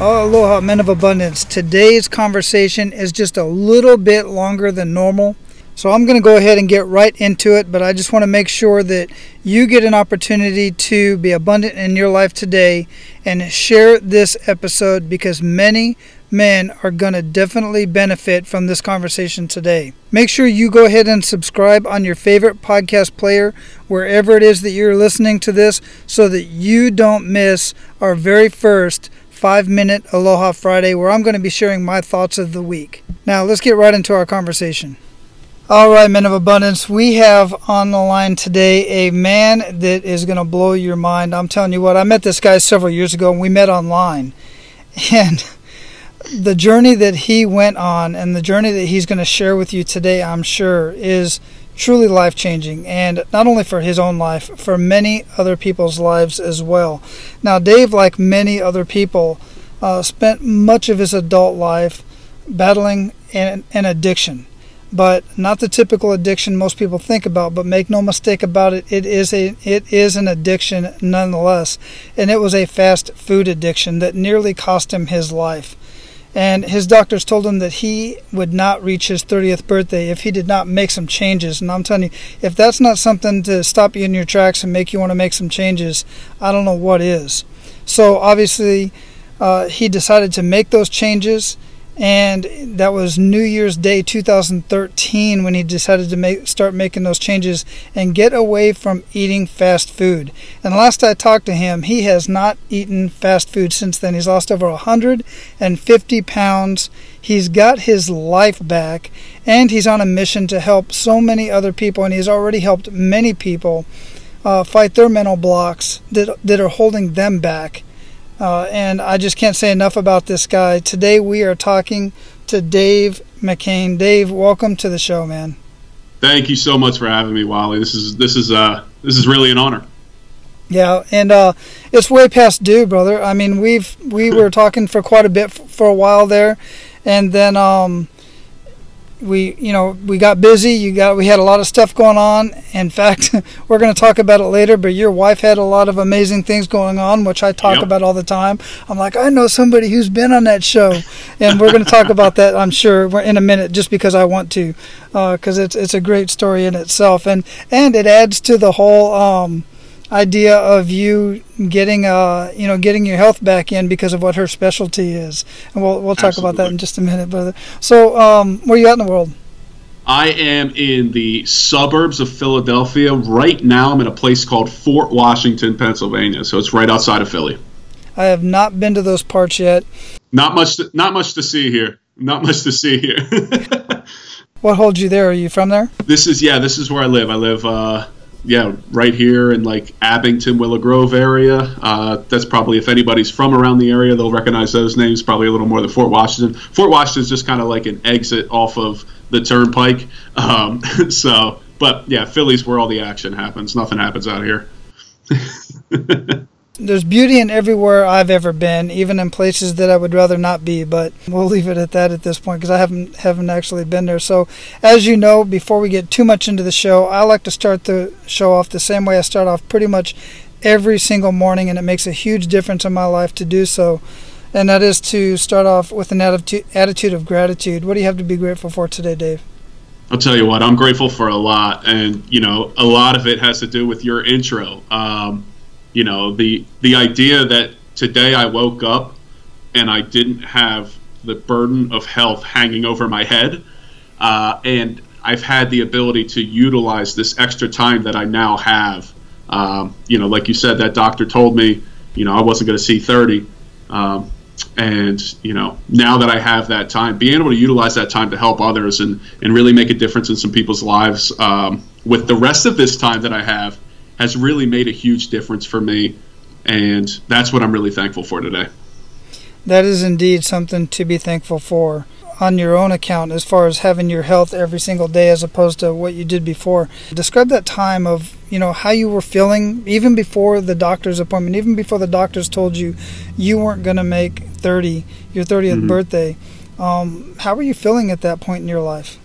Oh, aloha, men of abundance. Today's conversation is just a little bit longer than normal. So I'm going to go ahead and get right into it, but I just want to make sure that you get an opportunity to be abundant in your life today and share this episode because many men are going to definitely benefit from this conversation today. Make sure you go ahead and subscribe on your favorite podcast player, wherever it is that you're listening to this, so that you don't miss our very first five minute Aloha Friday where I'm going to be sharing my thoughts of the week. Now, let's get right into our conversation. All right, men of abundance, we have on the line today a man that is going to blow your mind. I'm telling you what, I met this guy several years ago and we met online. And the journey that he went on and the journey that he's going to share with you today, I'm sure, is truly life changing, and not only for his own life, for many other people's lives as well. Now, Dave, like many other people, uh, spent much of his adult life battling an, an addiction but not the typical addiction most people think about. But make no mistake about it, it is a it is an addiction nonetheless, and it was a fast food addiction that nearly cost him his life and his doctors told him that he would not reach his 30th birthday if he did not make some changes. And I'm telling you, if that's not something to stop you in your tracks and make you want to make some changes, I don't know what is. So obviously, uh, he decided to make those changes and that was New Year's Day 2013 when he decided to make start making those changes and get away from eating fast food. And last I talked to him, he has not eaten fast food since then. He's lost over 150 pounds. He's got his life back, and he's on a mission to help so many other people. And he's already helped many people uh, fight their mental blocks that that are holding them back. Uh, and I just can't say enough about this guy. Today we are talking to Dave McCain. Dave, welcome to the show, man. Thank you so much for having me, Wally. This is this is uh this is really an honor. Yeah, and uh, it's way past due, brother. I mean, we've we were talking for quite a bit f- for a while there, and then um, we you know we got busy you got we had a lot of stuff going on in fact we're going to talk about it later but your wife had a lot of amazing things going on which i talk yep. about all the time i'm like i know somebody who's been on that show and we're going to talk about that i'm sure in a minute just because i want to because uh, it's it's a great story in itself and and it adds to the whole um, idea of you getting uh you know getting your health back in because of what her specialty is. And we'll we'll talk Absolutely. about that in just a minute brother. So um where you at in the world? I am in the suburbs of Philadelphia. Right now I'm in a place called Fort Washington Pennsylvania. So it's right outside of Philly. I have not been to those parts yet. Not much to, not much to see here. Not much to see here. What holds you there? Are you from there? This is yeah this is where I live. I live uh yeah, right here in like Abington, Willow Grove area. Uh, that's probably if anybody's from around the area, they'll recognize those names. Probably a little more than Fort Washington. Fort Washington's just kind of like an exit off of the turnpike. Um, so, but yeah, Philly's where all the action happens. Nothing happens out here. there's beauty in everywhere I've ever been, even in places that I would rather not be. But we'll leave it at that at this point because I haven't haven't actually been there. So, as you know, before we get too much into the show, I like to start the show off the same way I start off pretty much every single morning, and it makes a huge difference in my life to do so. And that is to start off with an attitude of gratitude. What do you have to be grateful for today, Dave? I'll tell you what, I'm grateful for a lot, and you know, a lot of it has to do with your intro. Um, you know the the idea that today I woke up and I didn't have the burden of health hanging over my head, uh, and I've had the ability to utilize this extra time that I now have. Um, you know, like you said, that doctor told me, you know, I wasn't going to see 30. Um, and, you know, now that I have that time, being able to utilize that time to help others and, and really make a difference in some people's lives um, with the rest of this time that I have has really made a huge difference for me. and that's what I'm really thankful for today. That is indeed something to be thankful for on your own account as far as having your health every single day as opposed to what you did before. Describe that time of, you know, how you were feeling even before the doctor's appointment, even before the doctors told you you weren't going to make 30, your 30th mm-hmm. birthday. Um, how were you feeling at that point in your life?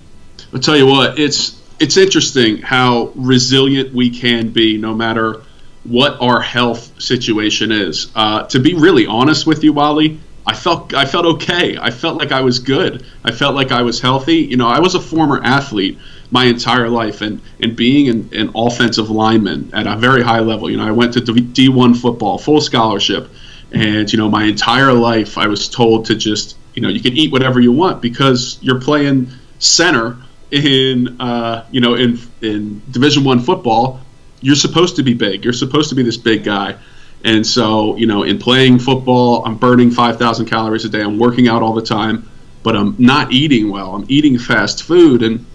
I'll tell you what, it's it's interesting how resilient we can be no matter what our health situation is. Uh, to be really honest with you, Wally, I felt I felt okay. I felt like I was good. I felt like I was healthy. You know, I was a former athlete my entire life, and and being an, an offensive lineman at a very high level. You know, I went to D one football, full scholarship, and you know, my entire life I was told to just you know you can eat whatever you want because you're playing center in uh, you know in in Division one football. You're supposed to be big. You're supposed to be this big guy and so, you know, in playing football, I'm burning 5,000 calories a day. I'm working out all the time, but I'm not eating well. I'm eating fast food. And,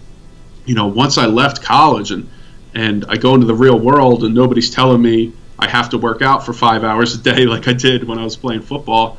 you know, once I left college and, and I go into the real world and nobody's telling me I have to work out for five hours a day like I did when I was playing football,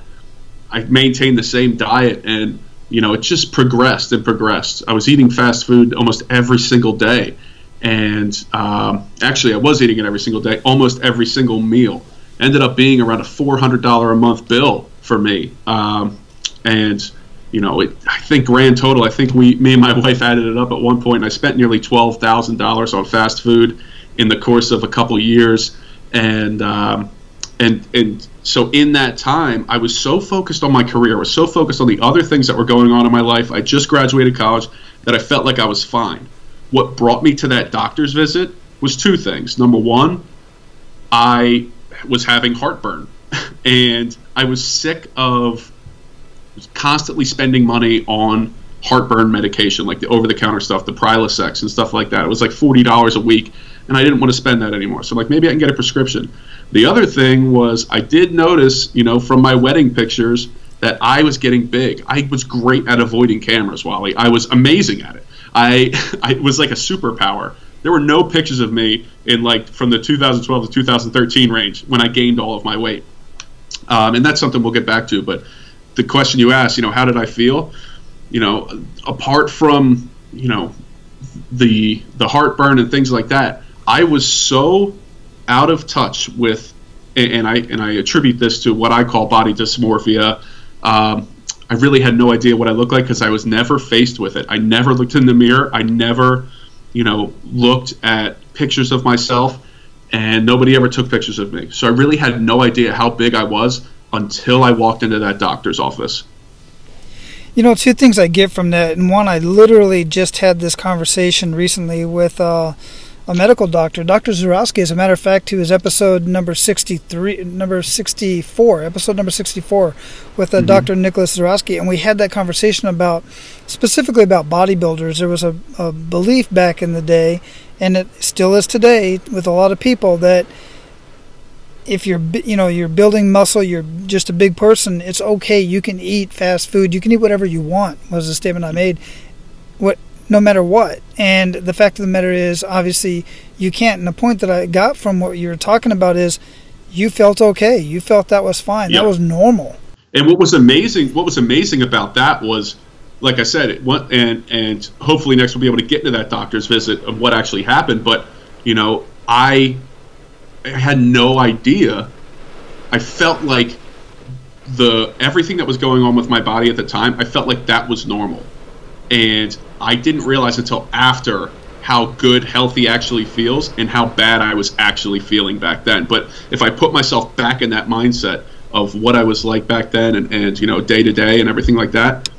I maintained the same diet and, you know, it just progressed and progressed. I was eating fast food almost every single day. And um, actually, I was eating it every single day, almost every single meal ended up being around a $400 a month bill for me. Um, and, you know, it, I think grand total, I think we, me and my wife added it up at one point, and I spent nearly $12,000 on fast food in the course of a couple years. And, um, and, and so in that time, I was so focused on my career, I was so focused on the other things that were going on in my life. I just graduated college that I felt like I was fine. What brought me to that doctor's visit was two things. Number one, I was having heartburn, and I was sick of constantly spending money on heartburn medication, like the over-the-counter stuff, the Prilosec and stuff like that. It was like forty dollars a week, and I didn't want to spend that anymore. So like, maybe I can get a prescription. The other thing was I did notice, you know, from my wedding pictures that I was getting big. I was great at avoiding cameras, Wally. I was amazing at it. I I was like a superpower there were no pictures of me in like from the 2012 to 2013 range when I gained all of my weight. Um, and that's something we'll get back to. But the question you asked, you know, how did I feel? You know, apart from you know the the heartburn and things like that, I was so out of touch with, and I and I attribute this to what I call body dysmorphia. Um, I really had no idea what I looked like because I was never faced with it. I never looked in the mirror. I never you know, looked at pictures of myself, and nobody ever took pictures of me. So I really had no idea how big I was until I walked into that doctor's office. You know, two things I get from that, and one, I literally just had this conversation recently with uh, a medical doctor, Dr. Zarowski. As a matter of fact, he was episode number sixty-three, number sixty-four, episode number sixty-four, with uh, mm-hmm. Dr. Nicholas Zarowski, and we had that conversation about specifically about bodybuilders. There was a, a belief back in the day, and it still is today with a lot of people that if you're you know you're building muscle you're just a big person it's okay you can eat fast food you can eat whatever you want was the statement i made what no matter what. And the fact of the matter is, obviously, you can't. And the point that I got from what you were talking about is you felt okay. You felt that was fine. That was normal. And what was amazing, what was amazing about that was, like I said, it went, and and hopefully next we'll be able to get into that doctor's visit of what actually happened. But you know, I, I had no idea. I felt like the everything that was going on with my body at the time. I felt like that was normal, and I didn't realize until after how good healthy actually feels and how bad I was actually feeling back then. But if I put myself back in that mindset of what I was like back then and, and you know, day to day and everything like that,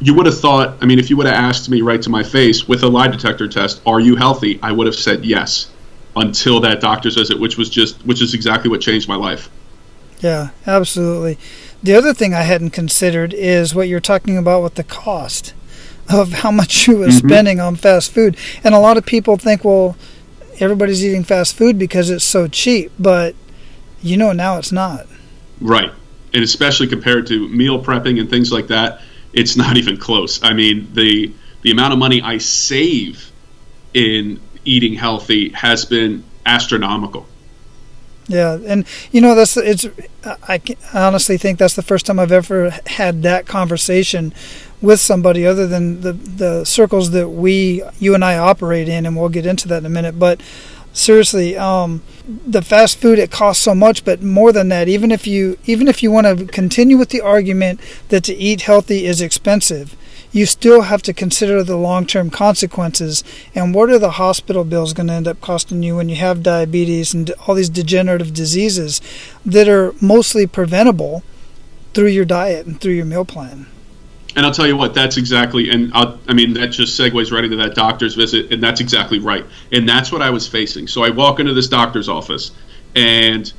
you would have thought, I mean, if you would have asked me right to my face with a lie detector test, are you healthy? I would have said yes until that doctor says it, which was just, which is exactly what changed my life. Yeah, absolutely. The other thing I hadn't considered is what you're talking about with the cost of how much you was mm-hmm. spending on fast food. And a lot of people think, well, everybody's eating fast food because it's so cheap, but you know now it's not. Right. And especially compared to meal prepping and things like that, it's not even close. I mean, the the amount of money I save in eating healthy has been astronomical. Yeah, and you know that's it's. I honestly think that's the first time I've ever had that conversation with somebody other than the the circles that we you and I operate in, and we'll get into that in a minute. But seriously, um, the fast food it costs so much, but more than that, even if you even if you want to continue with the argument that to eat healthy is expensive, you still have to consider the long term consequences and what are the hospital bills going to end up costing you when you have diabetes and all these degenerative diseases that are mostly preventable through your diet and through your meal plan. And I'll tell you what, that's exactly, and I'll, i mean, that just segues right into that doctor's visit, and that's exactly right. And that's what I was facing. So I walk into this doctor's office, and,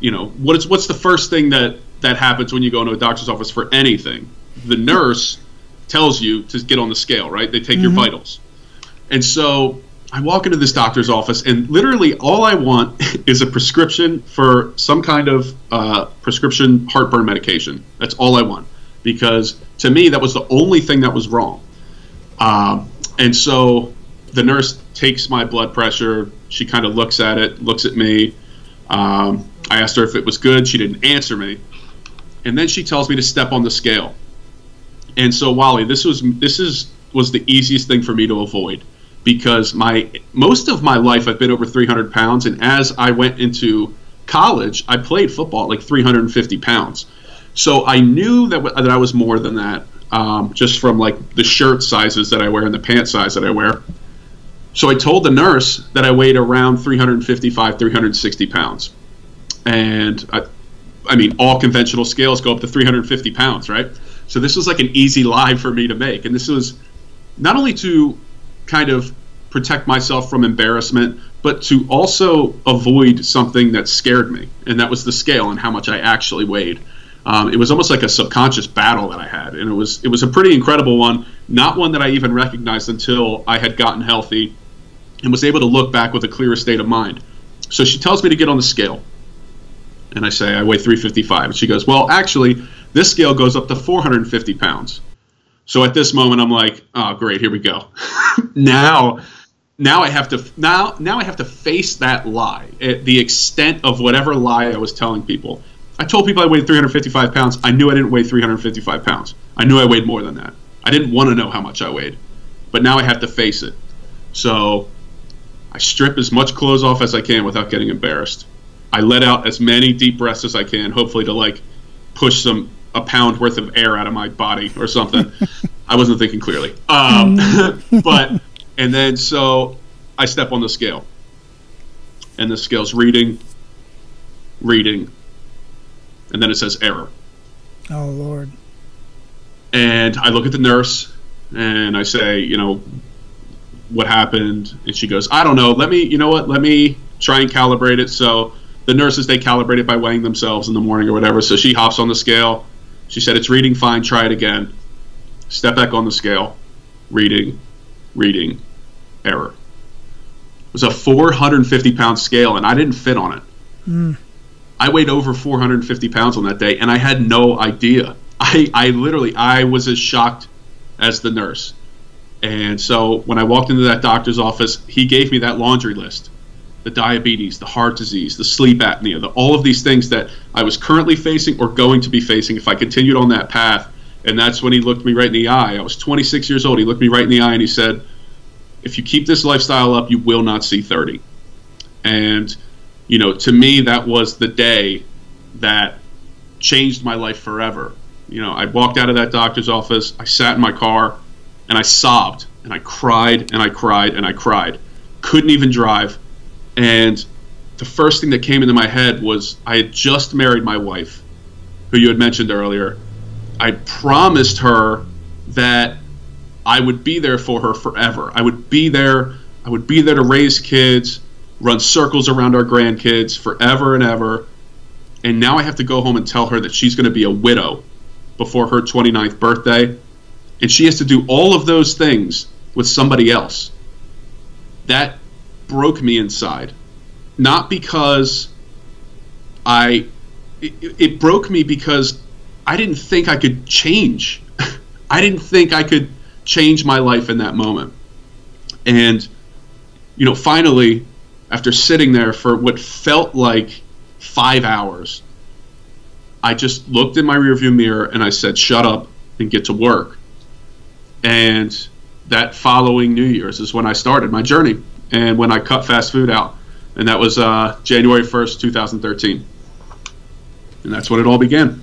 you know, what is, what's the first thing that, that happens when you go into a doctor's office for anything? The nurse tells you to get on the scale, right? They take mm-hmm. your vitals. And so I walk into this doctor's office, and literally all I want is a prescription for some kind of uh, prescription heartburn medication. That's all I want. Because to me, that was the only thing that was wrong. Um, and so the nurse takes my blood pressure. She kind of looks at it, looks at me. Um, I asked her if it was good. She didn't answer me. And then she tells me to step on the scale. And so Wally, this was this is was the easiest thing for me to avoid because my most of my life I've been over 300 pounds, and as I went into college, I played football at like 350 pounds. So I knew that that I was more than that, um, just from like the shirt sizes that I wear and the pant size that I wear. So I told the nurse that I weighed around 355, 360 pounds, and I, I mean all conventional scales go up to 350 pounds, right? So this was like an easy lie for me to make. And this was not only to kind of protect myself from embarrassment, but to also avoid something that scared me. And that was the scale and how much I actually weighed. Um, it was almost like a subconscious battle that I had, and it was it was a pretty incredible one. Not one that I even recognized until I had gotten healthy, and was able to look back with a clearer state of mind. So she tells me to get on the scale, and I say I weigh 355, and she goes, "Well, actually, this scale goes up to 450 pounds. So at this moment, I'm like, oh, great, here we go. now, now I have to now now I have to face that lie, at the extent of whatever lie I was telling people. I told people I weighed 355 pounds. I knew I didn't weigh 355 pounds. I knew I weighed more than that. I didn't want to know how much I weighed, but now I have to face it. So I strip as much clothes off as I can without getting embarrassed. I let out as many deep breaths as I can, hopefully to like push some a pound worth of air out of my body or something. I wasn't thinking clearly. Um, but and then so I step on the scale, and the scale's reading, reading, and then it says error. Oh Lord. And I look at the nurse, and I say, you know, what happened? And she goes, I don't know. Let me, you know what? Let me try and calibrate it. So the nurses they calibrate it by weighing themselves in the morning or whatever. So she hops on the scale she said, It's reading fine, try it again. Step back on the scale. Reading, reading, error. It was a 450 pound scale, and I didn't fit on it. Mm. I weighed over 450 pounds on that day, and I had no idea. I, I literally, I was as shocked as the nurse. And so when I walked into that doctor's office, he gave me that laundry list the diabetes, the heart disease, the sleep apnea, the, all of these things that I was currently facing or going to be facing if I continued on that path. And that's when he looked me right in the eye. I was 26 years old. He looked me right in the eye and he said, If you keep this lifestyle up, you will not see 30. And, you know, to me, that was the day that changed my life forever. You know, I walked out of that doctor's office, I sat in my car, and I sobbed and I cried and I cried and I cried. Couldn't even drive and the first thing that came into my head was I had just married my wife, who you had mentioned earlier. I promised her that I would be there for her forever. I would be there. I would be there to raise kids, run circles around our grandkids forever and ever. And now I have to go home and tell her that she's going to be a widow before her 29th birthday. And she has to do all of those things with somebody else. That broke me inside. Not because I. It, it broke me because I didn't think I could change. I didn't think I could change my life in that moment. And, you know, finally, after sitting there for what felt like five hours, I just looked in my rearview mirror and I said, "Shut up and get to work." And that following New Year's is when I started my journey and when I cut fast food out, and that was uh, January first, two thousand thirteen, and that's when it all began.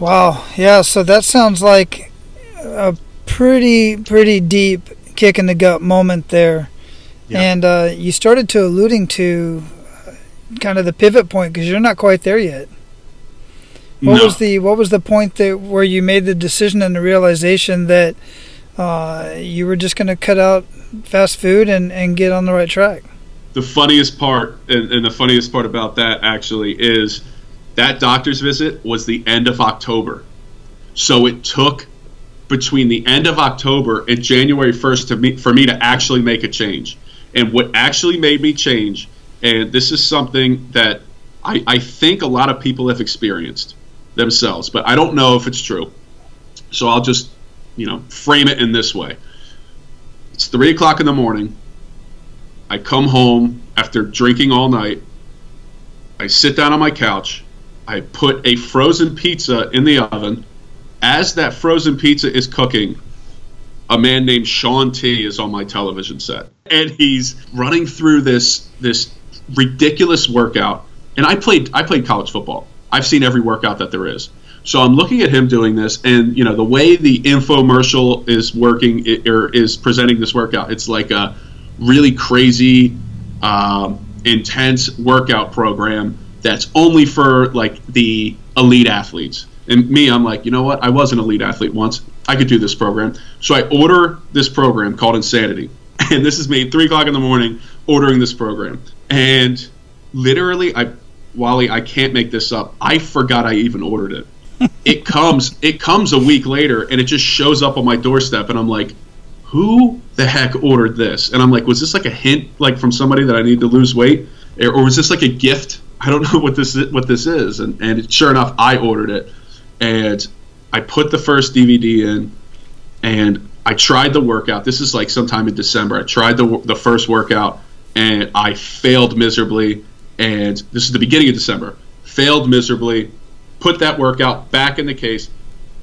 Wow. Yeah. So that sounds like a pretty pretty deep kick in the gut moment there. Yeah. And uh, you started to alluding to uh, kind of the pivot point because you're not quite there yet. What no. was the what was the point that where you made the decision and the realization that uh, you were just going to cut out fast food and, and get on the right track? The funniest part, and, and the funniest part about that actually is that doctor's visit was the end of October. So it took between the end of October and January 1st to me, for me to actually make a change. And what actually made me change, and this is something that I, I think a lot of people have experienced themselves, but I don't know if it's true. So I'll just, you know, frame it in this way. It's three o'clock in the morning. I come home after drinking all night. I sit down on my couch. I put a frozen pizza in the oven as that frozen pizza is cooking, a man named Shaun T is on my television set, and he's running through this this ridiculous workout. And I played I played college football. I've seen every workout that there is. So I'm looking at him doing this, and you know the way the infomercial is working or is presenting this workout. It's like a really crazy, um, intense workout program that's only for like the elite athletes. And me, I'm like, you know what? I was an elite athlete once. I could do this program. So I order this program called Insanity. And this is me, three o'clock in the morning, ordering this program. And literally, I, Wally, I can't make this up. I forgot I even ordered it. it comes, it comes a week later, and it just shows up on my doorstep, and I'm like, who the heck ordered this? And I'm like, was this like a hint, like from somebody that I need to lose weight, or was this like a gift? I don't know what this is, what this is. And and sure enough, I ordered it and I put the first DVD in, and I tried the workout. This is like sometime in December. I tried the the first workout, and I failed miserably. And this is the beginning of December. Failed miserably. Put that workout back in the case,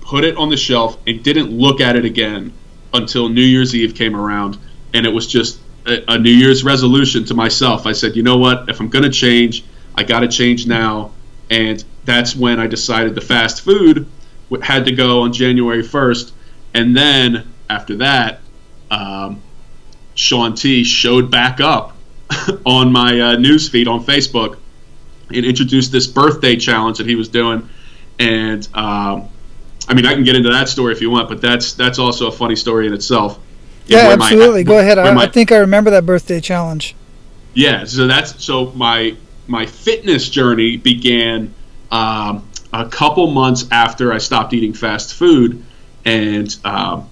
put it on the shelf, and didn't look at it again until New Year's Eve came around. And it was just a, a New Year's resolution to myself. I said, you know what? If I'm going to change, I got to change now. And that's when I decided the fast food had to go on January 1st. And then after that, um, Shaun T showed back up on my uh, newsfeed on Facebook and introduced this birthday challenge that he was doing. And um, I mean, I can get into that story if you want, but that's that's also a funny story in itself. Yeah, absolutely. My, Go ahead. I, my, I think I remember that birthday challenge. Yeah, so that's so my my fitness journey began um, a couple months after I stopped eating fast food. And um,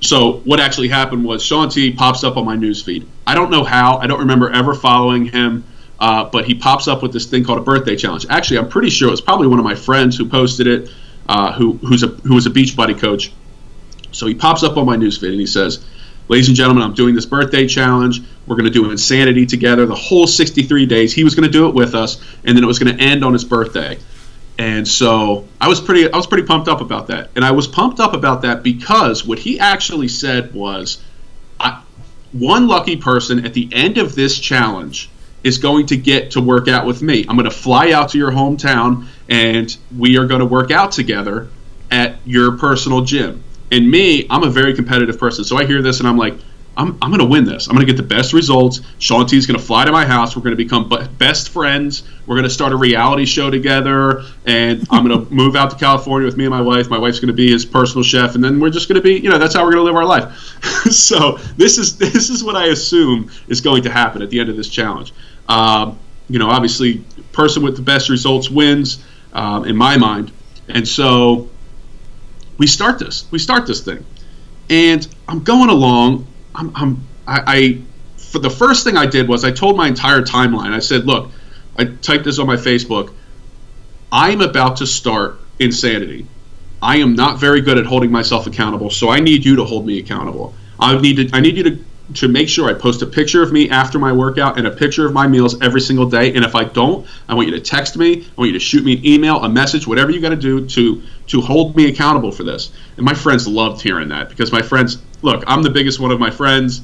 so what actually happened was Shaun T pops up on my newsfeed. I don't know how. I don't remember ever following him. Uh, but he pops up with this thing called a birthday challenge. Actually, I'm pretty sure it was probably one of my friends who posted it, uh, who who's a who was a Beachbody coach. So he pops up on my newsfeed and he says, "Ladies and gentlemen, I'm doing this birthday challenge. We're going to do insanity together the whole 63 days. He was going to do it with us, and then it was going to end on his birthday." And so I was pretty I was pretty pumped up about that. And I was pumped up about that because what he actually said was one lucky person at the end of this challenge is going to get to work out with me. I'm going to fly out to your hometown and we are going to work out together at your personal gym. And me, I'm a very competitive person. So I hear this and I'm like, I'm, I'm going to win this. I'm going to get the best results. Shaun T is going to fly to my house. We're going to become best friends. We're going to start a reality show together. And I'm going to move out to California with me and my wife. My wife's going to be his personal chef. And then we're just going to be, you know, that's how we're going to live our life. so this is this is what I assume is going to happen at the end of this challenge. Um, you know, obviously, person with the best results wins um, in my mind. And so we start this. We start this thing. And I'm going along I'm, I'm I, I for the first thing I did was I told my entire timeline. I said, look, I typed this on my Facebook. I'm about to start insanity. I am not very good at holding myself accountable, so I need you to hold me accountable. I need to, I need you to to make sure I post a picture of me after my workout and a picture of my meals every single day. And if I don't, I want you to text me. I want you to shoot me an email, a message, whatever you got to do to to hold me accountable for this. And my friends loved hearing that because my friends, look, I'm the biggest one of my friends.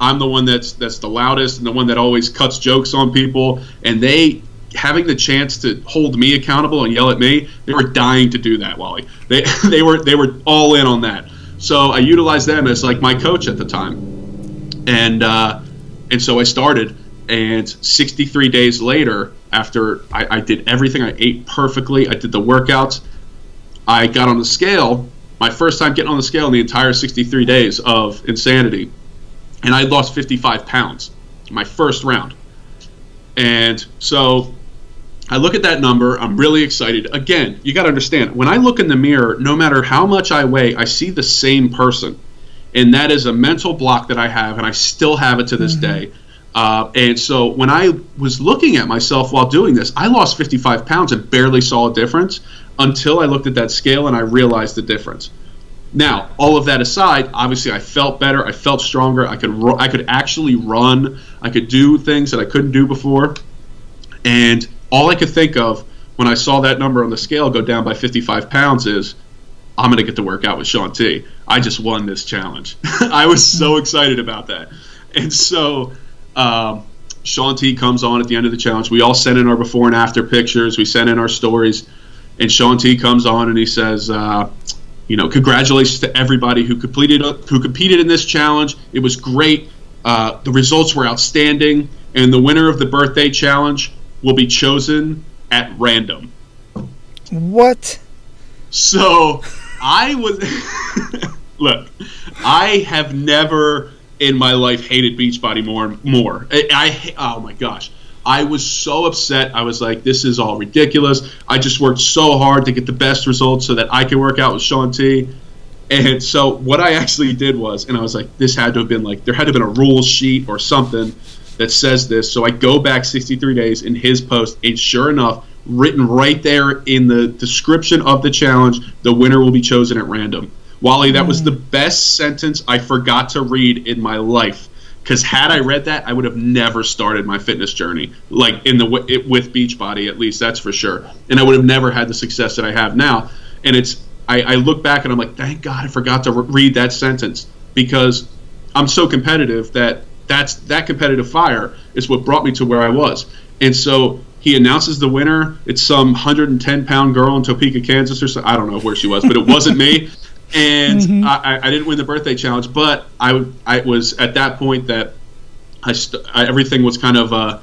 I'm the one that's that's the loudest and the one that always cuts jokes on people. And they having the chance to hold me accountable and yell at me, they were dying to do that, Wally. They they were they were all in on that. So I utilized them as like my coach at the time and uh, and so I started. And 63 days later, after I, I did everything, I ate perfectly, I did the workouts, I got on the scale. My first time getting on the scale in the entire 63 days of insanity, and I lost 55 pounds. My first round, and so I look at that number. I'm really excited. Again, you got to understand when I look in the mirror, no matter how much I weigh, I see the same person and that is a mental block that I have, and I still have it to this mm-hmm. day. Uh, and so when I was looking at myself while doing this, I lost 55 pounds and barely saw a difference until I looked at that scale and I realized the difference. Now, all of that aside, obviously I felt better, I felt stronger, I could ru- I could actually run, I could do things that I couldn't do before. And all I could think of when I saw that number on the scale go down by 55 pounds is I'm going to get to work out with Shaun T. I just won this challenge. I was so excited about that. And so um, Shaun T comes on at the end of the challenge. We all send in our before and after pictures. We send in our stories. And Shaun T comes on and he says, uh, you know, congratulations to everybody who completed who competed in this challenge. It was great. Uh, the results were outstanding, and the winner of the birthday challenge will be chosen at random. What? So I was look. I have never in my life hated Beachbody more. More. I, I oh my gosh. I was so upset. I was like, this is all ridiculous. I just worked so hard to get the best results so that I can work out with Shaun T. And so what I actually did was, and I was like, this had to have been like, there had to have been a rules sheet or something that says this. So I go back 63 days in his post, and sure enough, written right there in the description of the challenge, the winner will be chosen at random. Wally, that was the mm. best sentence I forgot to read in my life. Because had I read that, I would have never started my fitness journey, like in the with Beachbody at least. That's for sure. And I would have never had the success that I have now. And it's I, I look back and I'm like, thank God I forgot to re- read that sentence because I'm so competitive that that's that competitive fire is what brought me to where I was. And so he announces the winner. It's some 110 pound girl in Topeka, Kansas, or so. I don't know where she was, but it wasn't me. And mm-hmm. I, I, didn't win the birthday challenge, but I, I was at that point that I, st- I everything was kind of uh,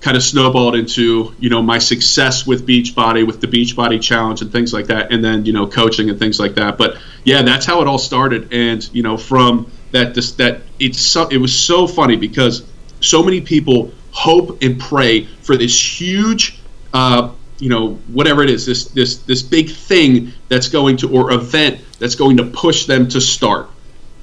kind of snowballed into you know my success with Beachbody, with the Beachbody challenge and things like that, and then you know coaching and things like that. But yeah, that's how it all started. And you know from that this that it's so, it was so funny because so many people hope and pray for this huge, uh, you know, whatever it is, this this this big thing that's going to or event that's going to push them to start.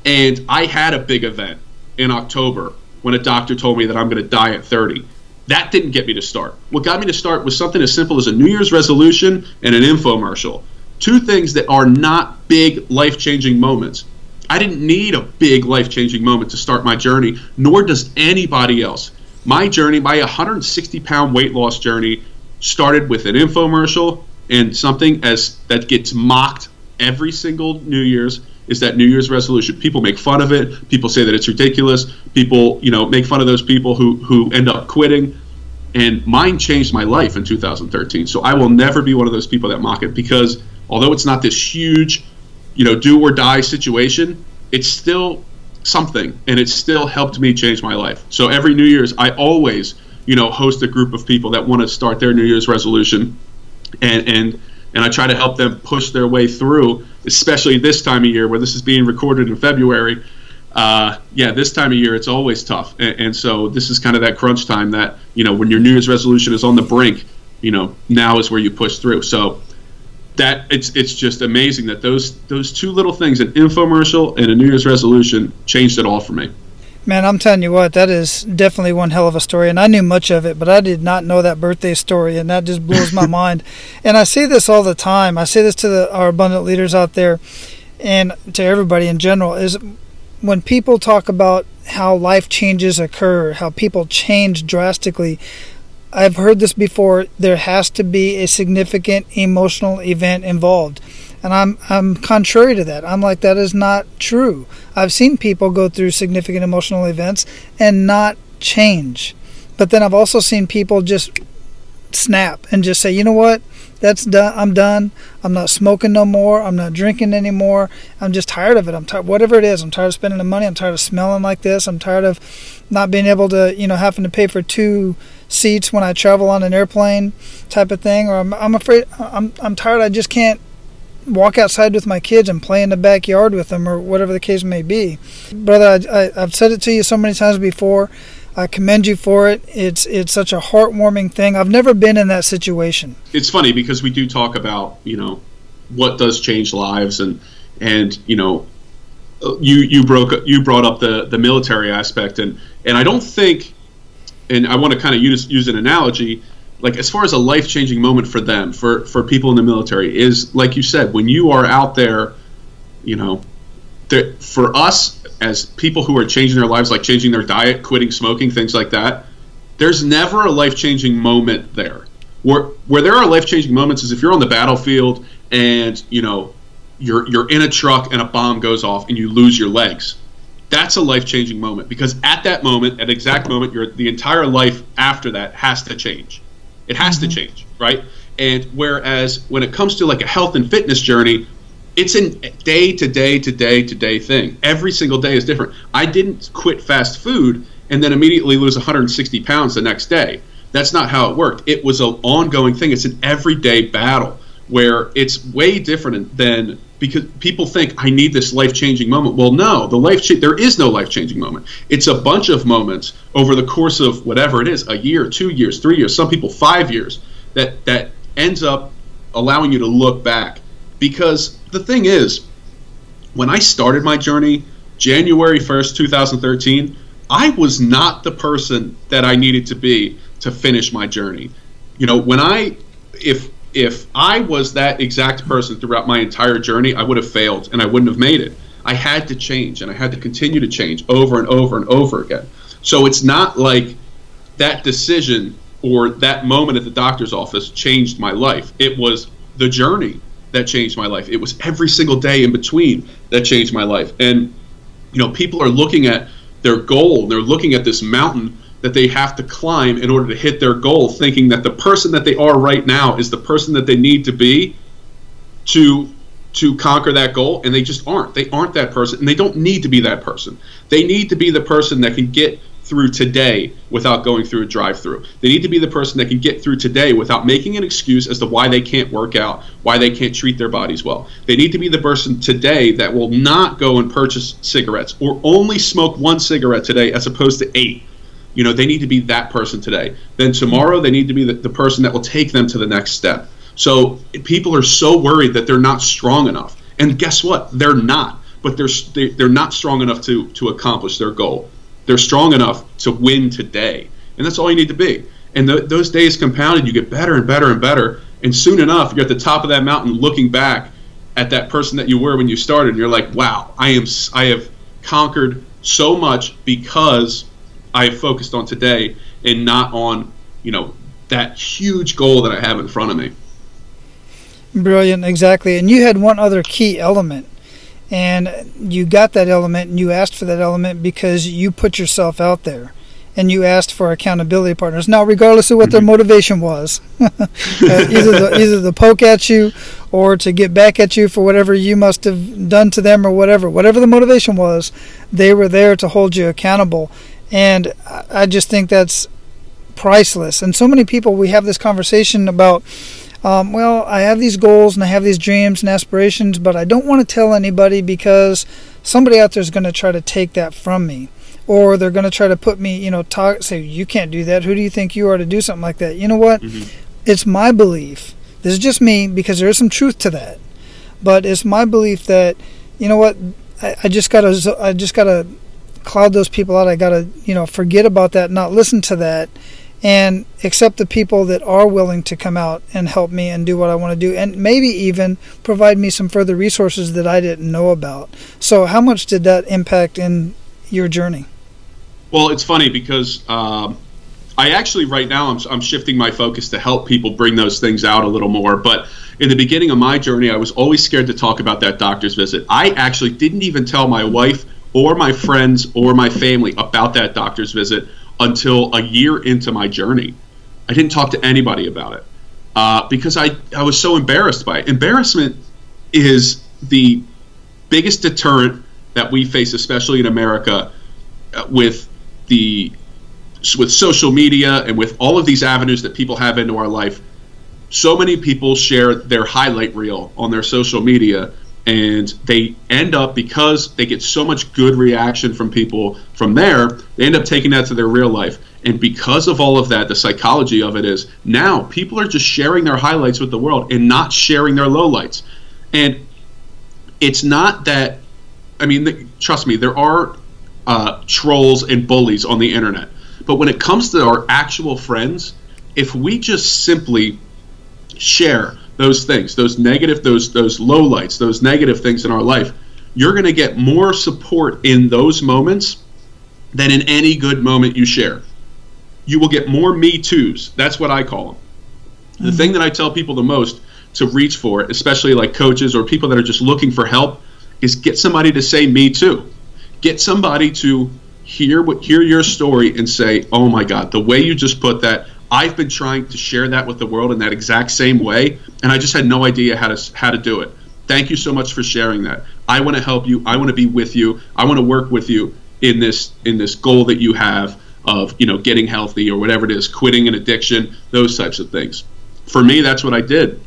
And I had a big event in October when a doctor told me that I'm going to die at 30. That didn't get me to start. What got me to start was something as simple as a New Year's resolution and an infomercial. Two things that are not big life changing moments. I didn't need a big life changing moment to start my journey, nor does anybody else my journey, my 160 pound weight loss journey, started with an infomercial and something as that gets mocked every single New Year's is that New Year's resolution. People make fun of it. People say that it's ridiculous. People, you know, make fun of those people who who end up quitting. And mine changed my life in 2013. So I will never be one of those people that mock it because although it's not this huge, you know, do or die situation, it's still something and it still helped me change my life so every new year's i always you know host a group of people that want to start their new year's resolution. And and and i try to help them push their way through especially this time of year where this is being recorded in february. Uh, yeah this time of year it's always tough. And, and so this is kind of that crunch time that you know when your new year's resolution is on the brink you know now is where you push through. So that it's it's just amazing that those those two little things, an infomercial and a New Year's resolution, changed it all for me. Man, I'm telling you what, that is definitely one hell of a story. And I knew much of it, but I did not know that birthday story, and that just blows my mind. And I see this all the time. I say this to the, our abundant leaders out there, and to everybody in general: is when people talk about how life changes occur, how people change drastically. I've heard this before. There has to be a significant emotional event involved. And I'm I'm contrary to that. I'm like that is not true. I've seen people go through significant emotional events and not change. But then I've also seen people just snap and just say, "You know what? That's done. I'm done. I'm not smoking no more. I'm not drinking anymore. I'm just tired of it. I'm tired whatever it is. I'm tired of spending the money. I'm tired of smelling like this. I'm tired of not being able to, you know, having to pay for two seats when I travel on an airplane type of thing or I'm I'm afraid I'm I'm tired I just can't walk outside with my kids and play in the backyard with them or whatever the case may be. Brother, I, I've said it to you so many times before. I commend you for it. It's it's such a heartwarming thing. I've never been in that situation. It's funny because we do talk about you know what does change lives and and you know you you broke you brought up the the military aspect and and I don't think and I want to kind of use use an analogy like as far as a life changing moment for them for for people in the military is like you said when you are out there you know for us as people who are changing their lives like changing their diet quitting smoking things like that there's never a life changing moment there. Where where there are life changing moments is if you're on the battlefield and you know you're you're in a truck and a bomb goes off and you lose your legs. That's a life changing moment because at that moment at exact moment your the entire life after that has to change it has mm-hmm. to change, right? And whereas when it comes to like a health and fitness journey, it's a day to day to day to day thing. Every single day is different. I didn't quit fast food and then immediately lose 160 pounds the next day. That's not how it worked. It was an ongoing thing. It's an everyday battle where it's way different than because people think I need this life changing moment. Well, no, the life cha- there is no life changing moment. It's a bunch of moments over the course of whatever it is, a year, two years, three years, some people five years, that that ends up allowing you to look back. Because the thing is, when I started my journey, January first, two thousand thirteen, I was not the person that I needed to be to finish my journey. You know, when I if if I was that exact person throughout my entire journey, I would have failed and I wouldn't have made it. I had to change and I had to continue to change over and over and over again. So it's not like that decision or that moment at the doctor's office changed my life. It was the journey that changed my life. It was every single day in between that changed my life. And you know, people are looking at their goal, they're looking at this mountain that they have to climb in order to hit their goal, thinking that the person that they are right now is the person that they need to be to to conquer that goal and they just aren't. They aren't that person and they don't need to be that person. They need to be the person that can get through today without going through a drive through they need to be the person that can get through today without making an excuse as to why they can't work out why they can't treat their bodies well. They need to be the person today that will not go and purchase cigarettes or only smoke one cigarette today as opposed to eight you know, they need to be that person today. Then tomorrow, they need to be the, the person that will take them to the next step. So people are so worried that they're not strong enough. And guess what? They're not. But they're they're not strong enough to to accomplish their goal. They're strong enough to win today, and that's all you need to be. And the, those days compounded, you get better and better and better. And soon enough, you're at the top of that mountain, looking back at that person that you were when you started. And you're like, wow, I am I have conquered so much because I focused on today and not on, you know, that huge goal that I have in front of me. Brilliant, exactly. And you had one other key element. And you got that element and you asked for that element because you put yourself out there and you asked for accountability partners. Now, regardless of what their mm-hmm. motivation was, uh, either the, either the poke at you or to get back at you for whatever you must have done to them or whatever, whatever the motivation was, they were there to hold you accountable. And I just think that's priceless. And so many people, we have this conversation about, um, well, I have these goals and I have these dreams and aspirations, but I don't want to tell anybody because somebody out there is going to try to take that from me. Or they're going to try to put me, you know, talk, say, you can't do that. Who do you think you are to do something like that? You know what? Mm-hmm. It's my belief. This is just me because there is some truth to that. But it's my belief that, you know what? I, I just gotta, I just gotta cloud those people out. I got to, you know, forget about that, not listen to that, and accept the people that are willing to come out and help me and do what I want to do, and maybe even provide me some further resources that I didn't know about. So, how much did that impact in your journey? Well, it's funny because um, I actually right now I'm, I'm shifting my focus to help people bring those things out a little more. But in the beginning of my journey, I was always scared to talk about that doctor's visit. I actually didn't even tell my wife or my friends or my family about that doctor's visit until a year into my journey. I didn't talk to anybody about it uh, because I, I was so embarrassed by it. Embarrassment is the biggest deterrent that we face, especially in America, uh, with the with social media and with all of these avenues that people have into our life. So many people share their highlight reel on their social media, and they end up because they get so much good reaction from people from there, they end up taking that to their real life. And because of all of that, the psychology of it is now people are just sharing their highlights with the world and not sharing their lowlights. And it's not that, I mean, trust me, there are uh, trolls and bullies on the internet. But when it comes to our actual friends, if we just simply share those things, those negative, those those low lights, those negative things in our life, you're going to get more support in those moments than in any good moment you share. You will get more me too's. That's what I call them. Mm-hmm. The thing that I tell people the most to reach for, especially like coaches or people that are just looking for help, is get somebody to say me too. Get somebody to hear what hear your story and say, "Oh my God, the way you just put that, I've been trying to share that with the world in that exact same way, and I just had no idea how to how to do it. Thank you so much for sharing that. I want to help you. I want to be with you. I want to work with you in this in this goal that you have of you know getting healthy or whatever it is, quitting an addiction, those types of things. For me, that's what I did.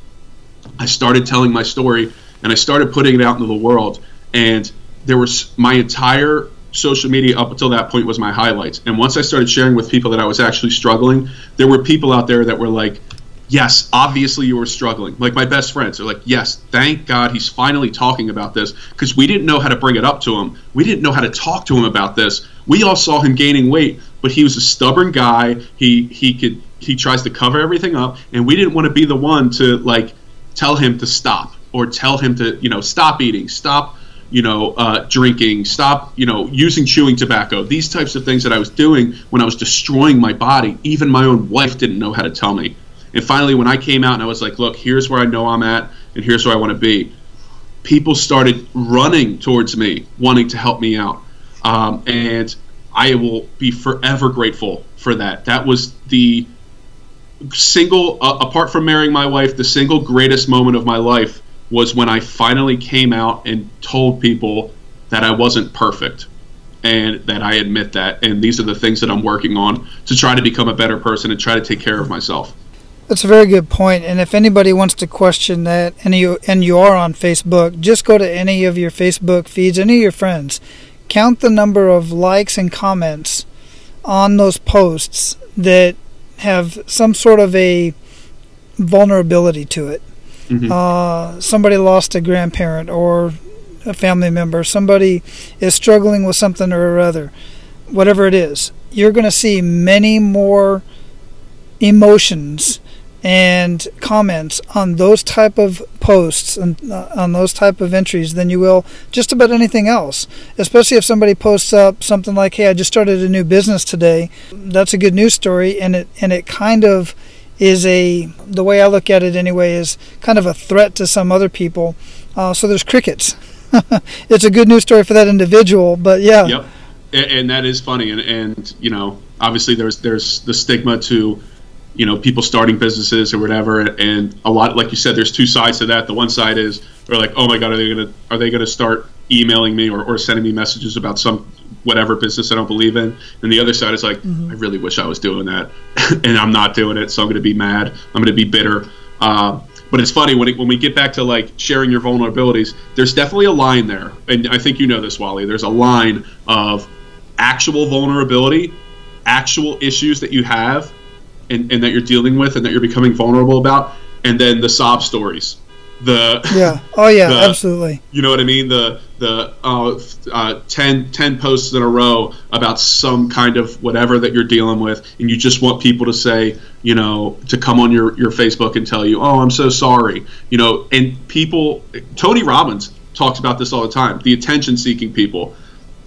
I started telling my story and I started putting it out into the world, and there was my entire social media up until that point was my highlights. And once I started sharing with people that I was actually struggling, there were people out there that were like, yes, obviously you were struggling. Like my best friends are like, yes, thank God he's finally talking about this because we didn't know how to bring it up to him. We didn't know how to talk to him about this. We all saw him gaining weight, but he was a stubborn guy. He he could he tries to cover everything up, and we didn't want to be the one to like tell him to stop or tell him to you know stop eating, stop you know, uh, drinking, stop, you know, using chewing tobacco. These types of things that I was doing when I was destroying my body. Even my own wife didn't know how to tell me. And finally, when I came out and I was like, look, here's where I know I'm at, and here's where I want to be, people started running towards me, wanting to help me out. Um, and I will be forever grateful for that. That was the single, uh, apart from marrying my wife, the single greatest moment of my life was when I finally came out and told people that I wasn't perfect and that I admit that. And these are the things that I'm working on to try to become a better person and try to take care of myself. That's a very good point. And if anybody wants to question that, and you and you are on Facebook, just go to any of your Facebook feeds, any of your friends, count the number of likes and comments on those posts that have some sort of a vulnerability to it. Mm-hmm. Uh, somebody lost a grandparent or a family member. Somebody is struggling with something or other. Whatever it is, you're going to see many more emotions and comments on those type of posts and uh, on those type of entries than you will just about anything else especially if somebody posts up something like hey i just started a new business today that's a good news story and it and it kind of is a the way I look at it anyway is kind of a threat to some other people. Uh, so there's crickets. it's a good news story for that individual, but yeah. Yep, and, and that is funny, and, and you know obviously there's there's the stigma to you know people starting businesses or whatever, and a lot like you said, there's two sides to that. The one side is they're like, oh my god, are they gonna are they gonna start emailing me or, or sending me messages about some whatever business I don't believe in. And the other side is like, mm-hmm. I really wish I was doing that, and I'm not doing it, so I'm going to be mad. I'm going to be bitter. Uh, but it's funny when it, when we get back to like sharing your vulnerabilities. There's definitely a line there, and I think you know this, Wally. There's a line of actual vulnerability, actual issues that you have, and, and that you're dealing with, and that you're becoming vulnerable about, and then the sob stories the yeah. Oh yeah the, absolutely. you know what i mean? The the uh, uh, 10, 10 posts in a row about some kind of whatever that you're dealing with and you just want people to say you know to come on your your facebook and tell you oh i'm so sorry. You know and people tony robbins talks about this all the time the attention seeking people.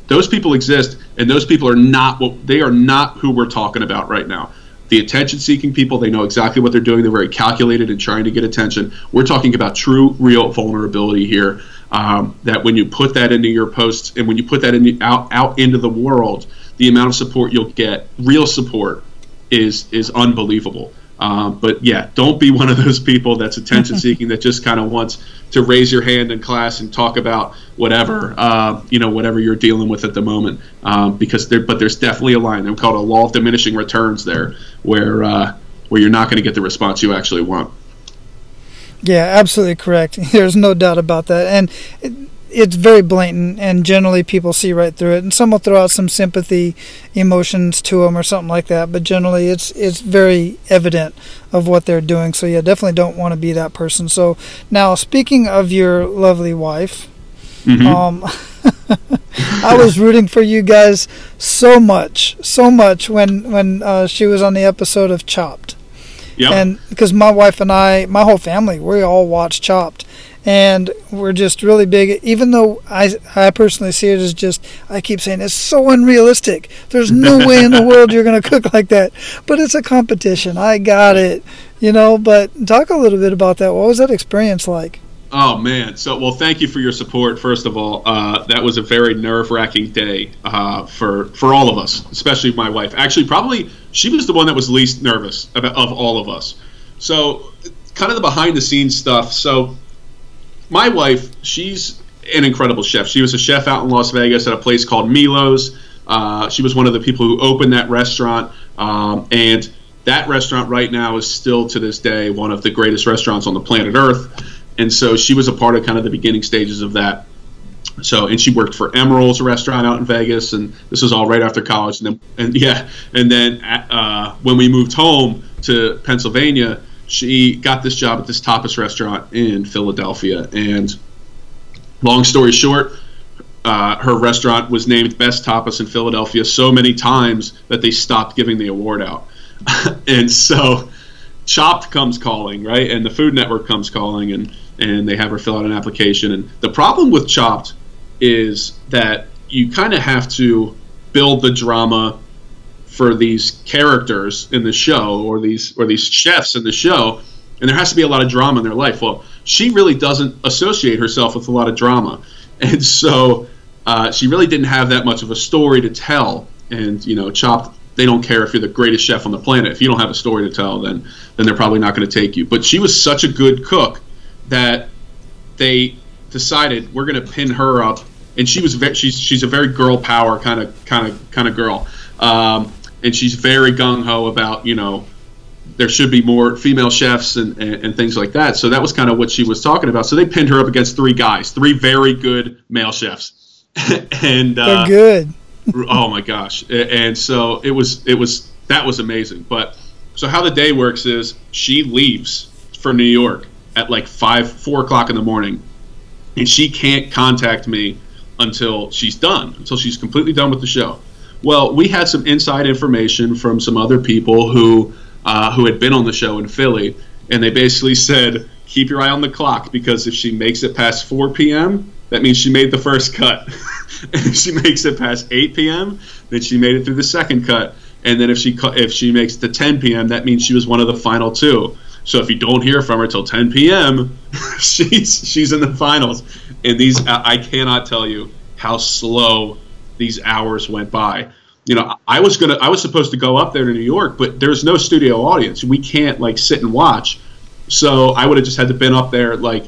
Those people exist, and those people are not what they are not who we're talking about right now. The attention seeking people, they know exactly what they're doing. They're very calculated in trying to get attention. We're talking about true, real vulnerability here. Um, that when you put that into your posts and when you put that in out out into the world, the amount of support you'll get, real support, is is unbelievable. Um, but yeah, don't be one of those people that's attention seeking that just kind of wants to raise your hand in class and talk about whatever uh, you know whatever you're dealing with at the moment. Um, because there, but there's definitely a line. They're called a law of diminishing returns there, where uh, where you're not going to get the response you actually want. Yeah, absolutely correct. There's no doubt about that, and. It, it's very blatant, and generally people see right through it. And some will throw out some sympathy emotions to them or something like that, but generally it's it's very evident of what they're doing. So yeah, definitely don't want to be that person. So now, speaking of your lovely wife, mm-hmm. um, I was rooting for you guys so much, so much when when uh, she was on the episode of Chopped. Yep. And because my wife and I, my whole family, we all watched Chopped and we're just really big. Even though I, I personally see it as just, I keep saying it's so unrealistic. There's no way in the world you're going to cook like that. But it's a competition. I got it, you know. But talk a little bit about that. What was that experience like? Oh man! So well, thank you for your support. First of all, uh, that was a very nerve-wracking day uh, for for all of us, especially my wife. Actually, probably she was the one that was least nervous about, of all of us. So, kind of the behind-the-scenes stuff. So, my wife, she's an incredible chef. She was a chef out in Las Vegas at a place called Milo's. Uh, she was one of the people who opened that restaurant, um, and that restaurant right now is still to this day one of the greatest restaurants on the planet Earth. And so she was a part of kind of the beginning stages of that. So and she worked for Emeril's restaurant out in Vegas, and this was all right after college. And then and yeah, and then uh, when we moved home to Pennsylvania, she got this job at this tapas restaurant in Philadelphia. And long story short, uh, her restaurant was named best tapas in Philadelphia so many times that they stopped giving the award out. and so Chopped comes calling, right? And the Food Network comes calling, and and they have her fill out an application. And the problem with Chopped is that you kind of have to build the drama for these characters in the show or these or these chefs in the show and there has to be a lot of drama in their life. Well she really doesn't associate herself with a lot of drama. And so uh, she really didn't have that much of a story to tell. And you know chopped they don't care if you're the greatest chef on the planet. If you don't have a story to tell then then they're probably not going to take you. But she was such a good cook that they decided we're going to pin her up. And she was ve- she's she's a very girl power kind of kind of kind of girl. Um, and she's very gung ho about you know there should be more female chefs and, and, and, things like that. So that was kind of what she was talking about. So they pinned her up against three guys, three very good male chefs, and uh, they're good. oh my gosh! And so it was it was that was amazing. But so how the day works is she leaves for New York at like five four o'clock in the morning, and she can't contact me until she's done, until she's completely done with the show. Well, we had some inside information from some other people who uh, who had been on the show in Philly, and they basically said, "Keep your eye on the clock because if she makes it past 4 p.m., that means she made the first cut. if she makes it past 8 p.m., then she made it through the second cut. And then if she if she makes it to 10 p.m., that means she was one of the final two. So if you don't hear from her till 10 p.m., she's she's in the finals. And these I cannot tell you how slow these hours went by. You know, I was gonna, I was supposed to go up there to New York, but there's no studio audience. We can't like sit and watch. So I would have just had to been up there like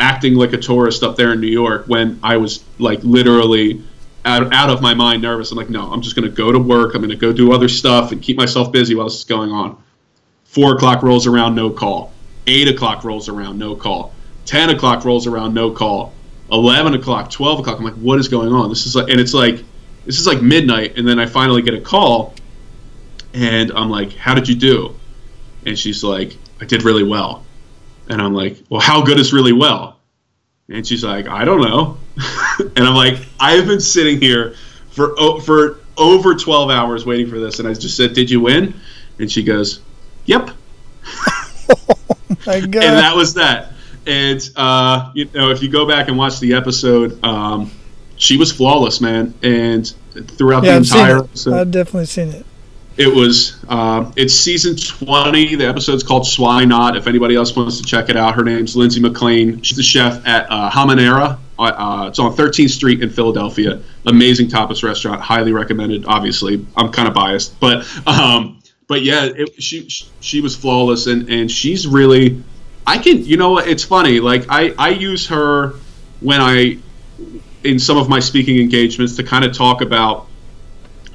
acting like a tourist up there in New York when I was like literally out, out of my mind nervous. I'm like, no, I'm just to go to work. I'm to go do other stuff and keep myself busy while this is going on. Four o'clock rolls around, no call. Eight o'clock rolls around, no call. Ten o'clock rolls around, no call. 11 o'clock, 12 o'clock. I'm like, what is going on? This is like, and it's like, this is like midnight. And then I finally get a call and I'm like, how did you do? And she's like, I did really well. And I'm like, well, how good is really well? And she's like, I don't know. and I'm like, I've been sitting here for, for over 12 hours waiting for this. And I just said, did you win? And she goes, yep. oh and that was that. And uh, you know, if you go back and watch the episode, um, she was flawless, man. And throughout Yeah, the I've entire episode, I've definitely seen it. it was uh, it's season 20 the episode's called Swine Not. if anybody else wants to check it out her name's lindsay mclean she's the chef at uh, Jamonera uh, uh, it's on 13th street in philadelphia amazing tapas restaurant highly recommended obviously i'm kind of biased but um, but yeah it, she she was flawless and and she's really i can you know it's funny like i i use her when i in some of my speaking engagements to kind of talk about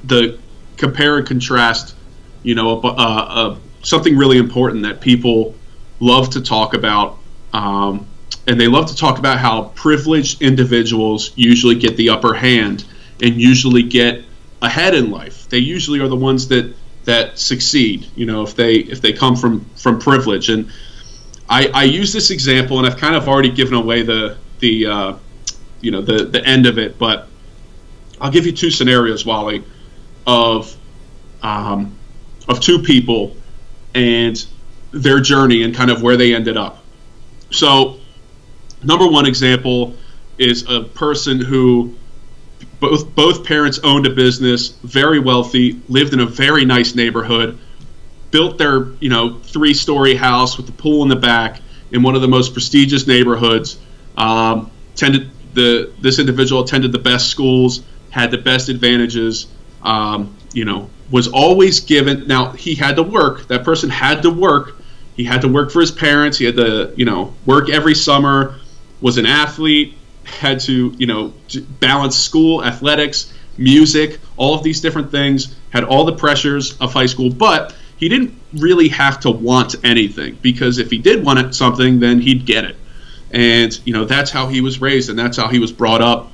the compare and contrast, you know, uh, uh, something really important that people love to talk about. Um, and they love to talk about how privileged individuals usually get the upper hand and usually get ahead in life. They usually are the ones that that succeed. You know, if they if they come from from privilege. And I, I use this example, and I've kind of already given away the the uh, you know the the end of it, but I'll give you two scenarios, Wally of um, of two people and their journey and kind of where they ended up. So, number one example is a person who both both parents owned a business, very wealthy, lived in a very nice neighborhood, built their you know three story house with the pool in the back in one of the most prestigious neighborhoods. Um, tended the this individual attended the best schools, had the best advantages um, you know, was always given. Now he had to work. That person had to work. He had to work for his parents. He had to, you know, work every summer. Was an athlete. Had to, you know, balance school, athletics, music, all of these different things. Had all the pressures of high school, but he didn't really have to want anything because if he did want something, then he'd get it. And you know, that's how he was raised, and that's how he was brought up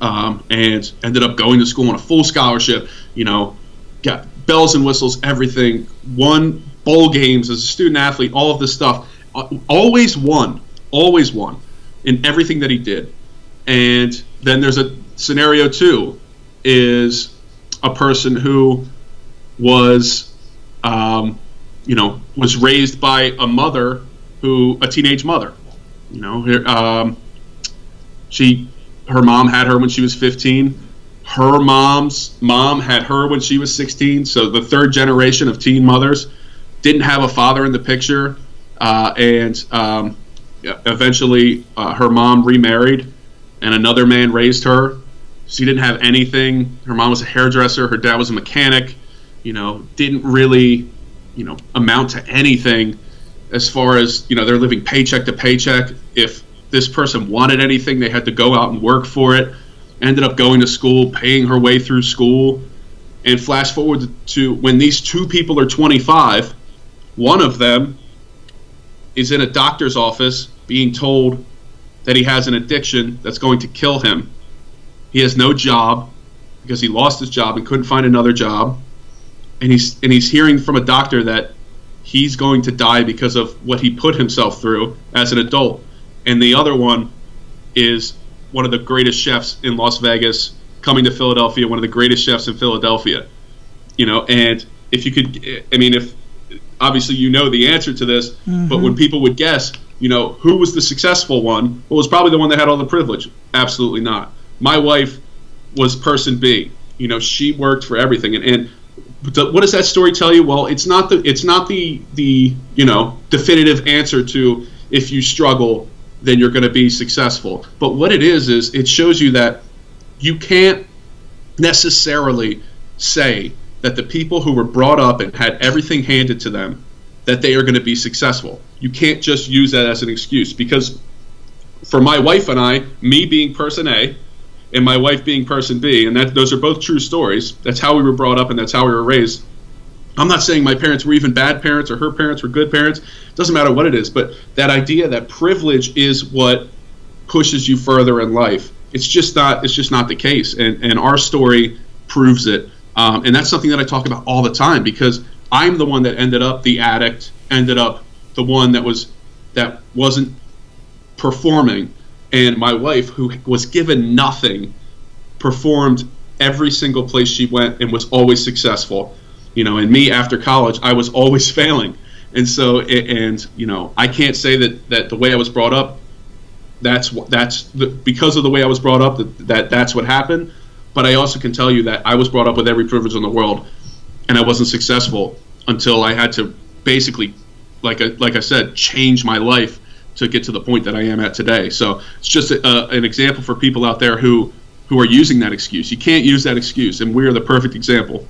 um, and ended up going to school on a full scholarship. You know, got bells and whistles, everything. Won bowl games as a student athlete, all of this stuff. Uh, always won, always won in everything that he did. And then there's a scenario two is a person who was, um, you know, was raised by a mother who a teenage mother. You know, um, she her mom had her when she was 15. Her mom's mom had her when she was 16. So the third generation of teen mothers didn't have a father in the picture. Uh, and um, eventually uh, her mom remarried and another man raised her. She didn't have anything. Her mom was a hairdresser. Her dad was a mechanic. You know, didn't really, you know, amount to anything as far as, you know, they're living paycheck to paycheck. If this person wanted anything, they had to go out and work for it. Ended up going to school, paying her way through school. And flash forward to when these two people are 25, one of them is in a doctor's office being told that he has an addiction that's going to kill him. He has no job because he lost his job and couldn't find another job. And he's and he's hearing from a doctor that he's going to die because of what he put himself through as an adult and the other one is one of the greatest chefs in Las Vegas coming to Philadelphia, one of the greatest chefs in Philadelphia. You know, and if you could, I mean, if obviously you know the answer to this, mm-hmm. but when people would guess, you know, who was the successful one? Well, it was probably the one that had all the privilege. Absolutely not. My wife was person B. You know, she worked for everything, and, and what does that story tell you? Well, it's not the it's not the the you know definitive answer to if you struggle then you're going to be successful. But what it is is it shows you that you can't necessarily say that the people who were brought up and had everything handed to them that they are going to be successful. You can't just use that as an excuse because for my wife and I, me being person A and my wife being person B, and that those are both true stories. That's how we were brought up and that's how we were raised. I'm not saying my parents were even bad parents or her parents were good parents. It doesn't matter what it is, but that idea that privilege is what pushes you further in life. It's just not. It's just not the case, and and our story proves it. Um, and that's something that I talk about all the time because I'm the one that ended up the addict, ended up the one that was that wasn't performing, and my wife, who was given nothing, performed every single place she went and was always successful you know and me after college i was always failing and so and you know i can't say that that the way i was brought up that's that's the, because of the way I was brought up that, that that's what happened. But I also can tell you that I was brought up with every privilege in the world, and I wasn't successful until I had to basically, like I, like I said, change my life to get to the point that I am at today. So it's just a, an example for people out there who who are using that excuse. You can't use that excuse, and we are the perfect example.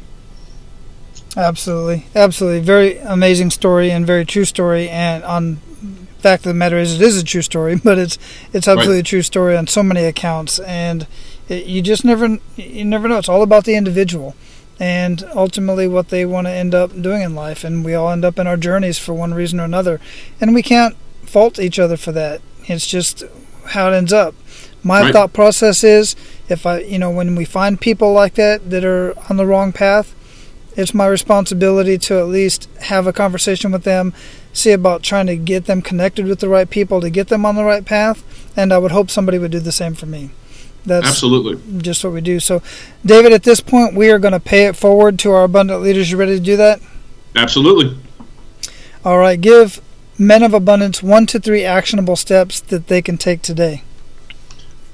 Absolutely, absolutely, very amazing story and very true story. And on fact of the matter is, it is a true story, but it's it's absolutely right. a true story on so many accounts, and it, you just never you never know. It's all about the individual, and ultimately what they want to end up doing in life, and we all end up in our journeys for one reason or another, and we can't fault each other for that. It's just how it ends up. My right. thought process is if I, you know, when we find people like that that are on the wrong path, it's my responsibility to at least have a conversation with them, see about trying to get them connected with the right people to get them on the right path, and I would hope somebody would do the same for me. That's absolutely just what we do. So, David, at this point, we are going to pay it forward to our abundant leaders. You ready to do that? Absolutely. All right. Give men of abundance one to three actionable steps that they can take today.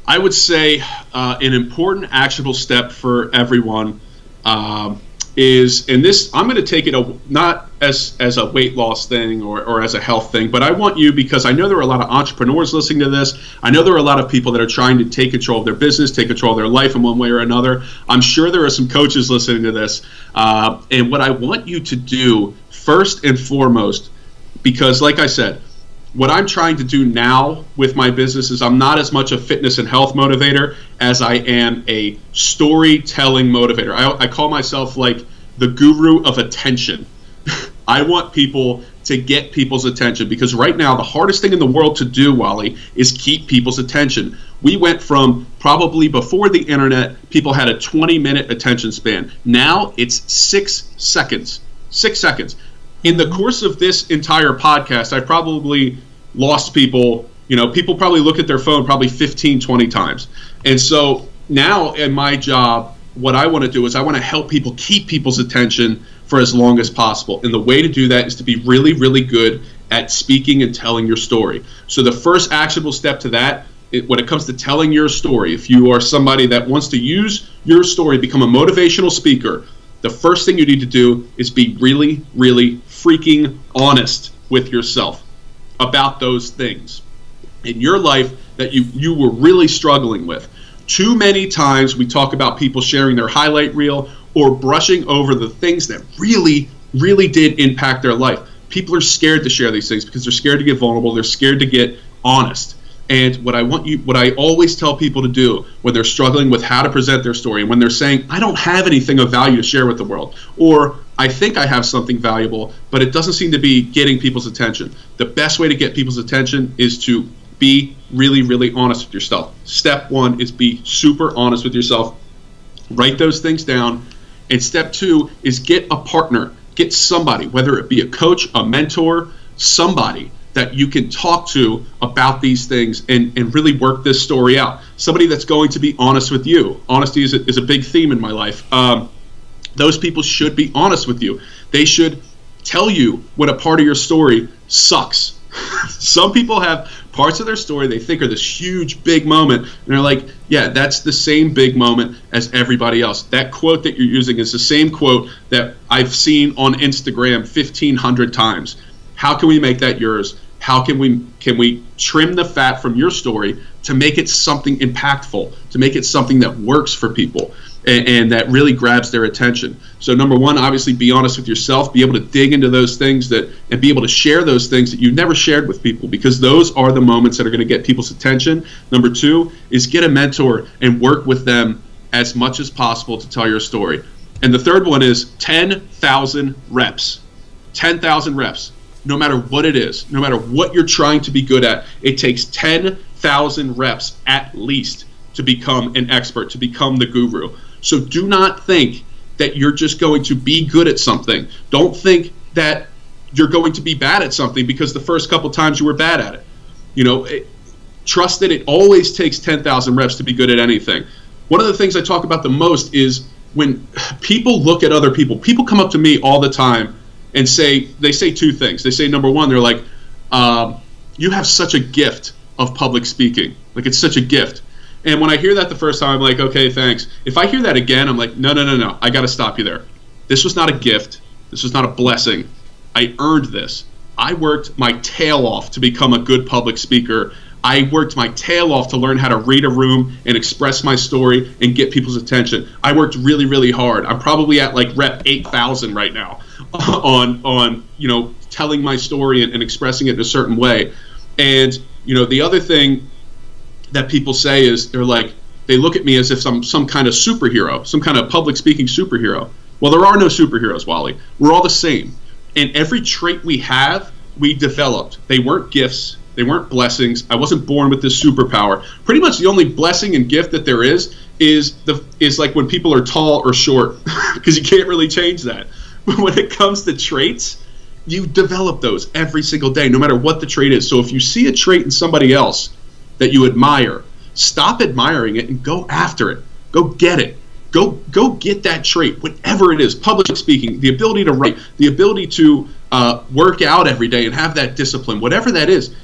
I would say uh, an important actionable step for everyone um, is, and this I'm going to take it a, not as as a weight loss thing or, or as a health thing, but I want you because I know there are a lot of entrepreneurs listening to this. I know there are a lot of people that are trying to take control of their business, take control of their life in one way or another. I'm sure there are some coaches listening to this, uh, and what I want you to do first and foremost, because like I said what I'm trying to do now with my business is I'm not as much a fitness and health motivator as I am a storytelling motivator. I, I call myself like the guru of attention. I want people to get people's attention because right now the hardest thing in the world to do, Wally, is keep people's attention. We went from probably before the internet, people had a 20 minute attention span. Now it's six seconds. Six seconds in the course of this entire podcast, I've probably lost people. You know, people probably look at their phone probably 15, 20 times. And so now in my job, what I want to do is I want to help people keep people's attention for as long as possible. And the way to do that is to be really, really good at speaking and telling your story. So the first actionable step to that it, when it comes to telling your story, if you are somebody that wants to use your story, become a motivational speaker, the first thing you need to do is be really, really freaking honest with yourself about those things in your life that you, you were really struggling with. Too many times we talk about people sharing their highlight reel or brushing over the things that really, really did impact their life. People are scared to share these things because they're scared to get vulnerable, they're scared to get honest. And what I want you, what I always tell people to do when they're struggling with how to present their story, and when they're saying, I don't have anything of value to share with the world, or I think I have something valuable, but it doesn't seem to be getting people's attention. The best way to get people's attention is to be really, really honest with yourself. Step one is be super honest with yourself. Write those things down. And step two is get a partner, get somebody, whether it be a coach, a mentor, somebody that you can talk to about these things and, and really work this story out. Somebody that's going to be honest with you. Honesty is a, is a big theme in my life. Um, those people should be honest with you. They should tell you when a part of your story sucks. Some people have parts of their story they think are this huge, big moment, and they're like, yeah, that's the same big moment as everybody else. That quote that you're using is the same quote that I've seen on Instagram 1,500 times how can we make that yours? How can we can we trim the fat from your story to make it something impactful, to make it something that works for people? And, and, that really grabs their attention. So number one, obviously be honest with yourself, be able to dig into those things that and be able to share those things that you've never shared with people because those are the moments that are going to get people's attention. Number two is get a mentor and work with them as much as possible to tell your story. And the third one is 10,000 reps. 10,000 reps no matter what it is, no matter what you're trying to be good at, it takes 10,000 reps at least to become an expert, to become the guru. So do not think that you're just going to be good at something. Don't think that you're going to be bad at something because the first couple times you were bad at it. You know, it, trust that it always takes 10,000 reps to be good at anything. One of the things I talk about the most is when people look at other people, people come up to me all the time and say they say two things. They say number one, they're like, um, "You have such a gift of public speaking. Like it's such a gift. And when I hear that the first time, I'm like, okay, thanks. If I hear that again, I'm like, no, no, no, no. I got to stop you there. This was not a gift. This was not a blessing. I earned this. I worked my tail off to become a good public speaker. I worked my tail off to learn how to read a room and express my story and get people's attention. I worked really, really hard. I'm probably at like rep 8,000 right now on on you know telling my story and, and expressing it in a certain way. And you know the other thing that people say is they're like they look at me as if I'm some kind of superhero, some kind of public speaking superhero. Well, there are no superheroes, Wally. We're all the same. And every trait we have, we developed. They weren't gifts, they weren't blessings. I wasn't born with this superpower. Pretty much the only blessing and gift that there is is the is like when people are tall or short because you can't really change that. But when it comes to traits, you develop those every single day no matter what the trait is. So if you see a trait in somebody else that you admire, stop admiring it and go after it. Go get it. Go go get that trait, whatever it is. Public speaking, the ability to write, the ability to uh, work out every day and have that discipline, whatever that is.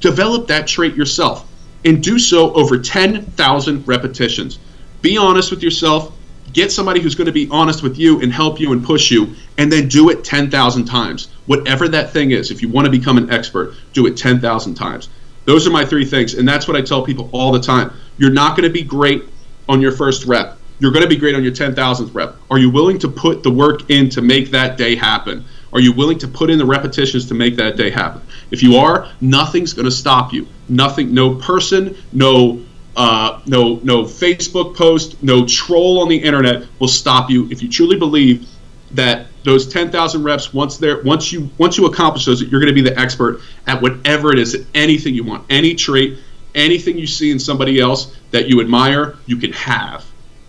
Develop that trait yourself and do so over 10,000 repetitions. Be honest with yourself. Get somebody who's going to be honest with you and help you and push you, and then do it 10,000 times. Whatever that thing is, if you want to become an expert, do it 10,000 times. Those are my three things, and that's what I tell people all the time. You're not going to be great on your first rep. You're going to be great on your 10,000th rep. Are you willing to put the work in to make that day happen? Are you willing to put in the repetitions to make that day happen? If you are, nothing's going to stop you. Nothing, no person, no, uh, no, no Facebook post, no troll on the internet will stop you if you truly believe that those 10,000 reps once there once you once you accomplish those you're going to be the expert at whatever it is anything you want any trait anything you see in somebody else that you admire you can have.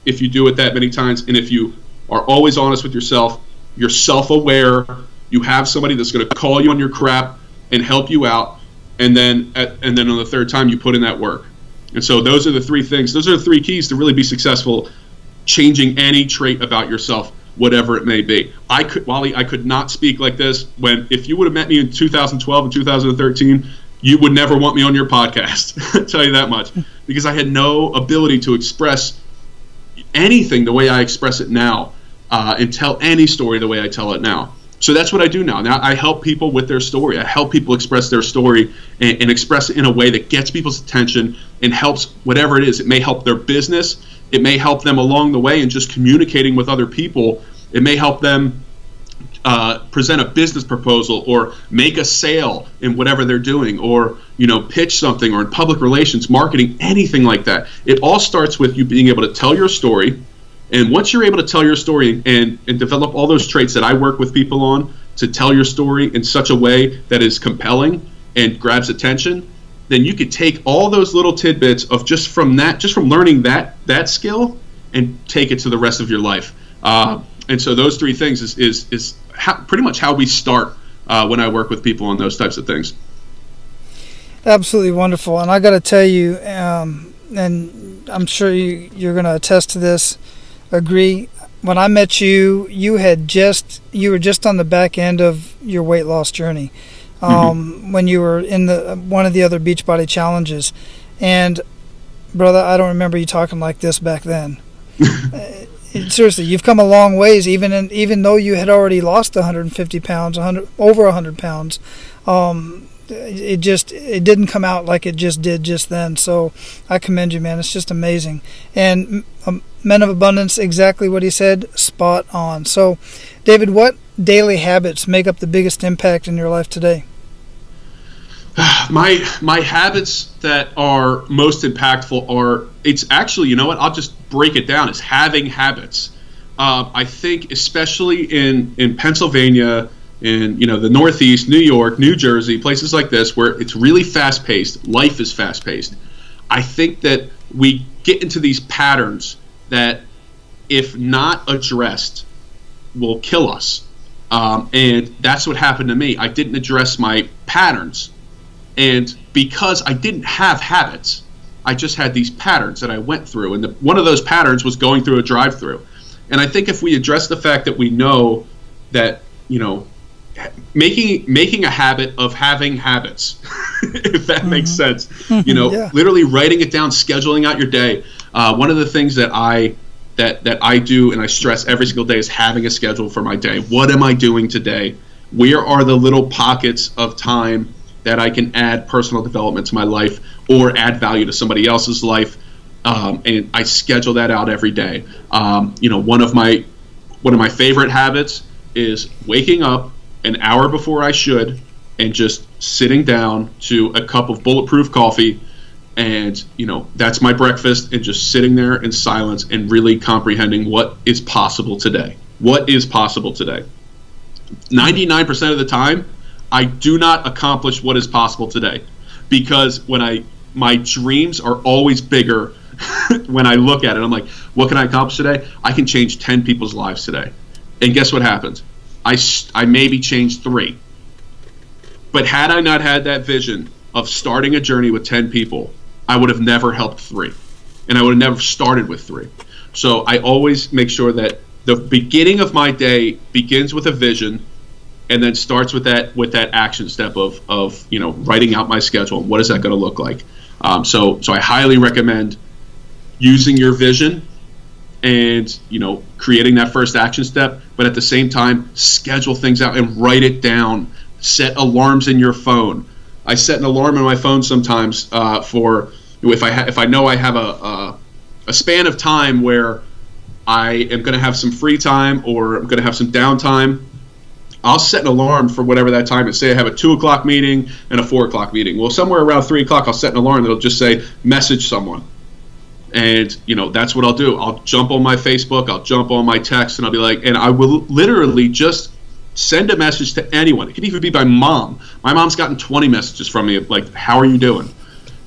If you do it that many times and if you are always honest with yourself you're self-aware you have somebody that's going to call you on your crap and help you out and then at, and then on the third time you put in that work. And so those are the three things those are the three keys to really be successful changing any trait about yourself whatever it may be. I could, Wally, I could not speak like this when, if you would have met me in 2012 and 2013, you would never want me on your podcast. Tell you that much, because I had no ability to express anything the way I express it now, uh, and tell any story the way I tell it now. So that's what I do now. Now I help people with their story. I help people express their story and, and express it in a way that gets people's attention and helps whatever it is. It may help their business it may help them along the way in just communicating with other people. It may help them uh, present a business proposal or make a sale in whatever they're doing or you know pitch something or in public relations marketing anything like that it all starts with you being able to tell your story and once you're able to tell your story and, and develop all those traits that i work with people on to tell your story in such a way that is compelling and grabs attention then you could take all those little tidbits of just from that, just from learning that that skill, and take it to the rest of your life. Uh, and so those three things is is is how, pretty much how we start uh, when I work with people on those types of things. Absolutely wonderful, and I got to tell you, um, and I'm sure you, you're going to attest to this. Agree. When I met you, you had just you were just on the back end of your weight loss journey um, mm-hmm. when you were in the one of the other Beachbody challenges, and brother, I don't remember you talking like this back then. uh, seriously, you've come a long ways. Even in, even though you had already lost 150 pounds, 100 over 100 pounds, um, it just it didn't come out like it just did just then. So I commend you, man. It's just amazing. And um, Men of Abundance, exactly what he said, spot on. So, David, what daily habits make up the biggest impact in your life today? My my habits that are most impactful are it's actually you know what I'll just break it down. It's having habits. Uh, I think especially in in Pennsylvania, in you know the Northeast, New York, New Jersey, places like this where it's really fast paced. Life is fast paced. I think that we get into these patterns that, if not addressed, will kill us. Um, and that's what happened to me. I didn't address my patterns. And because I didn't have habits, I just had these patterns that I went through. And the, one of those patterns was going through a drive through. And I think if we address the fact that we know that, you know, making making a habit of having habits if that mm-hmm. makes sense you know yeah. literally writing it down scheduling out your day uh, one of the things that i that that i do and i stress every single day is having a schedule for my day what am i doing today where are the little pockets of time that i can add personal development to my life or add value to somebody else's life um, and i schedule that out every day. Um, you know one of my one of my favorite habits is waking up an hour before I should and just sitting down to a cup of bulletproof coffee and you know that's my breakfast and just sitting there in silence and really comprehending what is possible today. What is possible today? 99% of the time i do not accomplish what is possible today because when i my dreams are always bigger when i look at it i'm like what can i accomplish today i can change 10 people's lives today and guess what happens I, I maybe changed three. But had I not had that vision of starting a journey with 10 people, I would have never helped three. And I would have never started with three. So I always make sure that the beginning of my day begins with a vision and then starts with that with that action step of, of you know writing out my schedule what is that going to look like. Um, so so I highly recommend using your vision and you know creating that first action step but at the same time schedule things out and write it down. Set alarms in your phone. I set an alarm in my phone sometimes uh, for if i ha- if i know i have a, a, a span of time where i am going to have some free time or i'm going to have some downtime I'll set an alarm for whatever that time is. Say I have a two o'clock meeting and a four o'clock meeting. Well, somewhere around three o'clock, I'll set an alarm that'll just say message someone and you know that's what I'll do. I'll jump on my Facebook, I'll jump on my text, and I'll be like, and I will literally just send a message to anyone. It could even be my mom. My mom's gotten 20 messages from me like, "How are you doing?"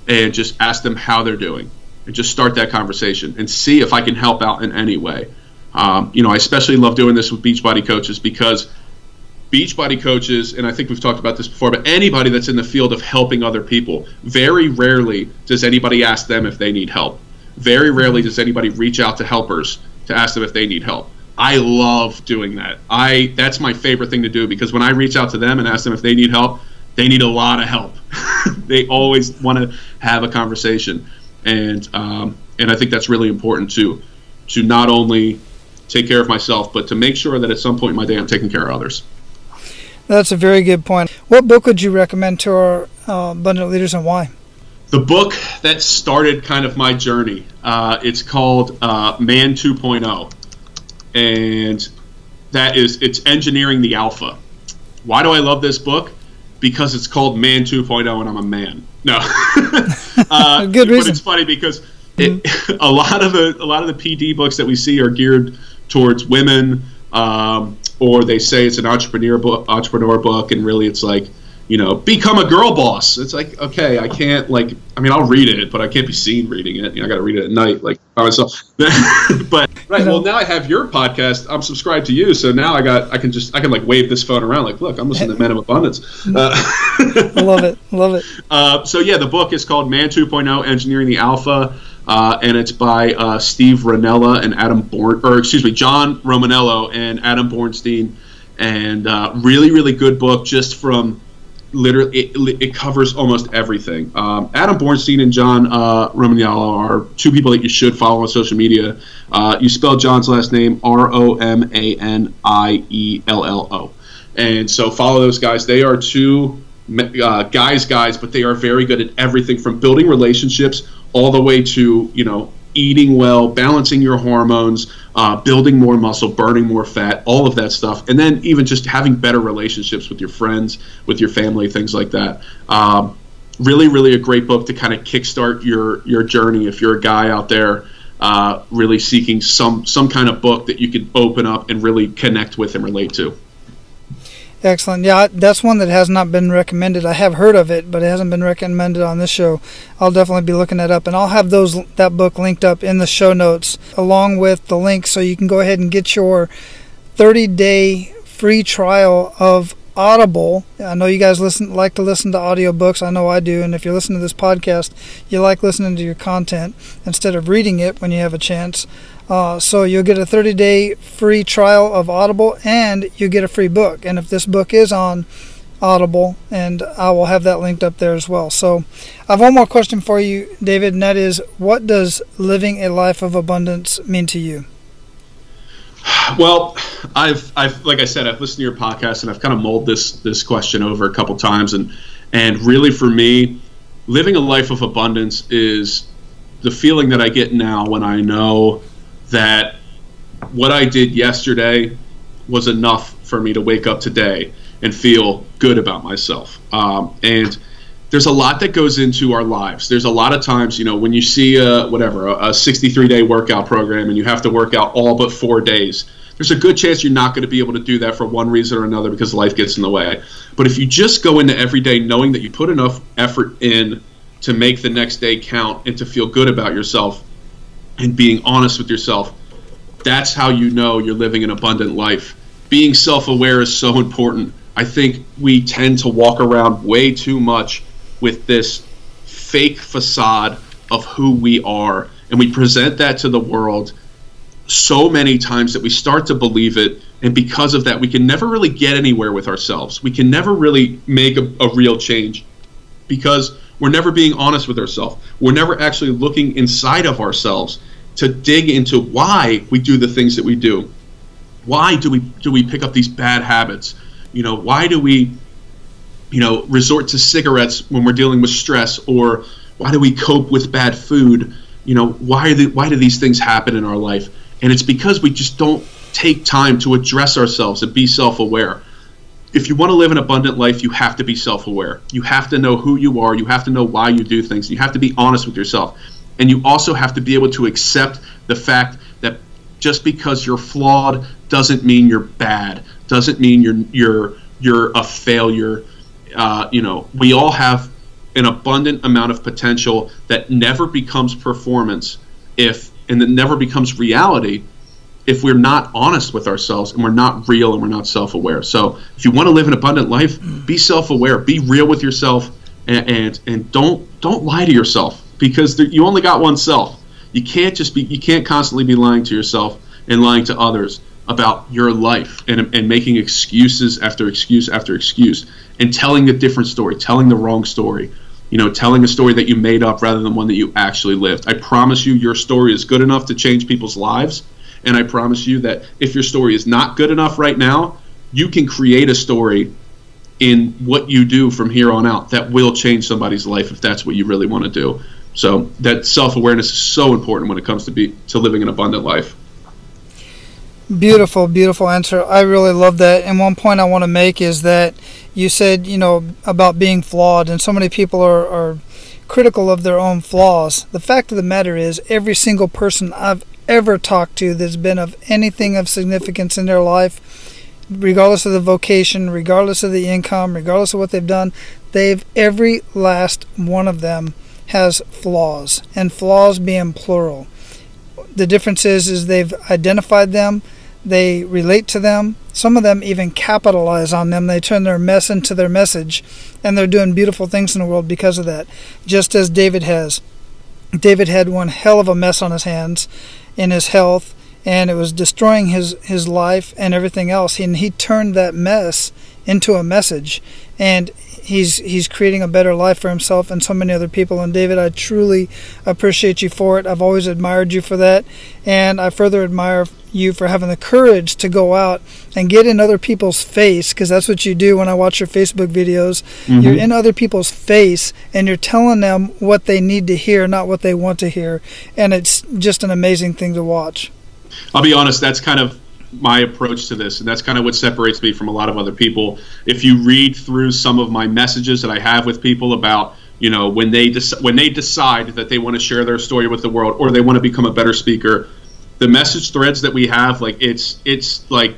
and just ask them how they're doing, and just start that conversation and see if I can help out in any way. Um, you know, I especially love doing this with Beachbody coaches because Beachbody coaches, and I think we've talked about this before, but anybody that's in the field of helping other people, very rarely does anybody ask them if they need help very rarely does anybody reach out to helpers to ask them if they need help. I love doing that. I that's my favorite thing to do because when I reach out to them and ask them if they need help, they need a lot of help. they always want to have a conversation, and um, and I think that's really important too, to not only take care of myself, but to make sure that at some point in my day I'm taking care of others. That's a very good point. What book would you recommend to our uh, abundant leaders and why? the book that started kind of my journey. Uh, it's called uh, Man 2.0, and that is it's engineering the alpha. Why do I love this book? Because it's called Man 2.0, and I'm a man. No, uh, good reason. But it's funny because it, mm-hmm. a lot of the a lot of the PD books that we see are geared towards women, um, or they say it's an entrepreneur book, entrepreneur book, and really it's like you know, become a girl boss. It's like, okay, I can't like, I mean, I'll read it, but I can't be seen reading it. You know, I got to read it at night, like by myself. but right, well, now I have your podcast. I'm subscribed to you, so now I got, I can just, I can like wave this phone around, like, look, I'm listening to Men of Abundance. Uh, I love it, love it. Uh, so yeah, the book is called Man 2.0: Engineering the Alpha. Uh, and it's by uh, Steve Rinella and Adam Born, or excuse me, John Romaniello and Adam Bornstein, and uh, really, really good book just from literally it, it, covers almost everything. Um, Adam Bornstein and John uh, Romaniello are two people that you should follow on social media. Uh, you spell John's last name R O M A N I E L L O, and so follow those guys. They are two uh, guys, guys, but they are very good at everything from building relationships all the way to you know eating well, balancing your hormones, uh, building more muscle, burning more fat, all of that stuff, and then even just having better relationships with your friends, with your family, things like that. Um, really, really a great book to kind of kickstart your your journey if you're a guy out there. Uh, really seeking some some kind of book that you can open up and really connect with and relate to. Excellent. Yeah, that's one that has not been recommended. I have heard of it, but it hasn't been recommended on this show. I'll definitely be looking that up, and I'll have those that book linked up in the show notes along with the link, so you can go ahead and get your 30-day free trial of Audible. I know you guys listen like to listen to audiobooks. I know I do. And if you're listening to this podcast, you like listening to your content instead of reading it when you have a chance. Uh, so you'll get a 30 day free trial of Audible and you get a free book. And if this book is on Audible, and I will have that linked up there as well. So I have one more question for you, David, and that is what does living a life of abundance mean to you? Well, I've, I've, like I said, I've listened to your podcast and I've kind of mulled this this question over a couple times, and and really for me, living a life of abundance is the feeling that I get now when I know that what I did yesterday was enough for me to wake up today and feel good about myself. Um, and there's a lot that goes into our lives. There's a lot of times, you know, when you see a whatever a 63 day workout program and you have to work out all but four days. There's a good chance you're not going to be able to do that for one reason or another because life gets in the way. But if you just go into every day knowing that you put enough effort in to make the next day count and to feel good about yourself and being honest with yourself, that's how you know you're living an abundant life. Being self aware is so important. I think we tend to walk around way too much with this fake facade of who we are. And we present that to the world so many times that we start to believe it. And because of that, we can never really get anywhere with ourselves. We can never really make a, a real change because we're never being honest with ourselves. We're never actually looking inside of ourselves to dig into why we do the things that we do. Why do we do we pick up these bad habits? You know, why do we, you know, resort to cigarettes when we're dealing with stress, or why do we cope with bad food? You know, why the, why do these things happen in our life? And it's because we just don't take time to address ourselves and be self-aware. If you want to live an abundant life, you have to be self-aware. You have to know who you are. You have to know why you do things. You have to be honest with yourself. And you also have to be able to accept the fact that just because you're flawed doesn't mean you're bad doesn't mean you're you're you're a failure. Uh, you know, we all have an abundant amount of potential that never becomes performance if and that never becomes reality if we're not honest with ourselves and we're not real and we're not self-aware. So if you want to live an abundant life, be self-aware, be real with yourself, and and, and don't don't lie to yourself because there, you only got one self. You can't just be you can't constantly be lying to yourself and lying to others about your life and, and making excuses after excuse after excuse and telling a different story, telling the wrong story, you know, telling a story that you made up rather than one that you actually lived. I promise you, your story is good enough to change people's lives. And I promise you that if your story is not good enough right now, you can create a story in what you do from here on out that will change somebody's life if that's what you really want to do. So that self-awareness is so important when it comes to be to living an abundant life. Beautiful, beautiful answer. I really love that. And one point I want to make is that you said, you know, about being flawed, and so many people are, are critical of their own flaws. The fact of the matter is, every single person I've ever talked to that's been of anything of significance in their life, regardless of the vocation, regardless of the income, regardless of what they've done, they've every last one of them has flaws, and flaws being plural. The difference is, is they've identified them they relate to them. Some of them even capitalize on them. They turn their mess into their message, and they're doing beautiful things in the world because of that, just as David has. David had one hell of a mess on his hands in his health, and it was destroying his, his life and everything else. And he turned that mess into a message, and he's he's creating a better life for himself and so many other people. And David, I truly appreciate you for it. I've always admired you for that, and I further admire you for having the courage to go out and get in other people's face because that's what you do when I watch your Facebook videos. Mm-hmm. You're in other people's face and you're telling them what they need to hear, not what they want to hear. And it's just an amazing thing to watch. I'll be honest, that's kind of my approach to this, and that's kind of what separates me from a lot of other people. If you read through some of my messages that I have with people about you know when they dec- when they decide that they want to share their story with the world or they want to become a better speaker the message threads that we have, like it's it's like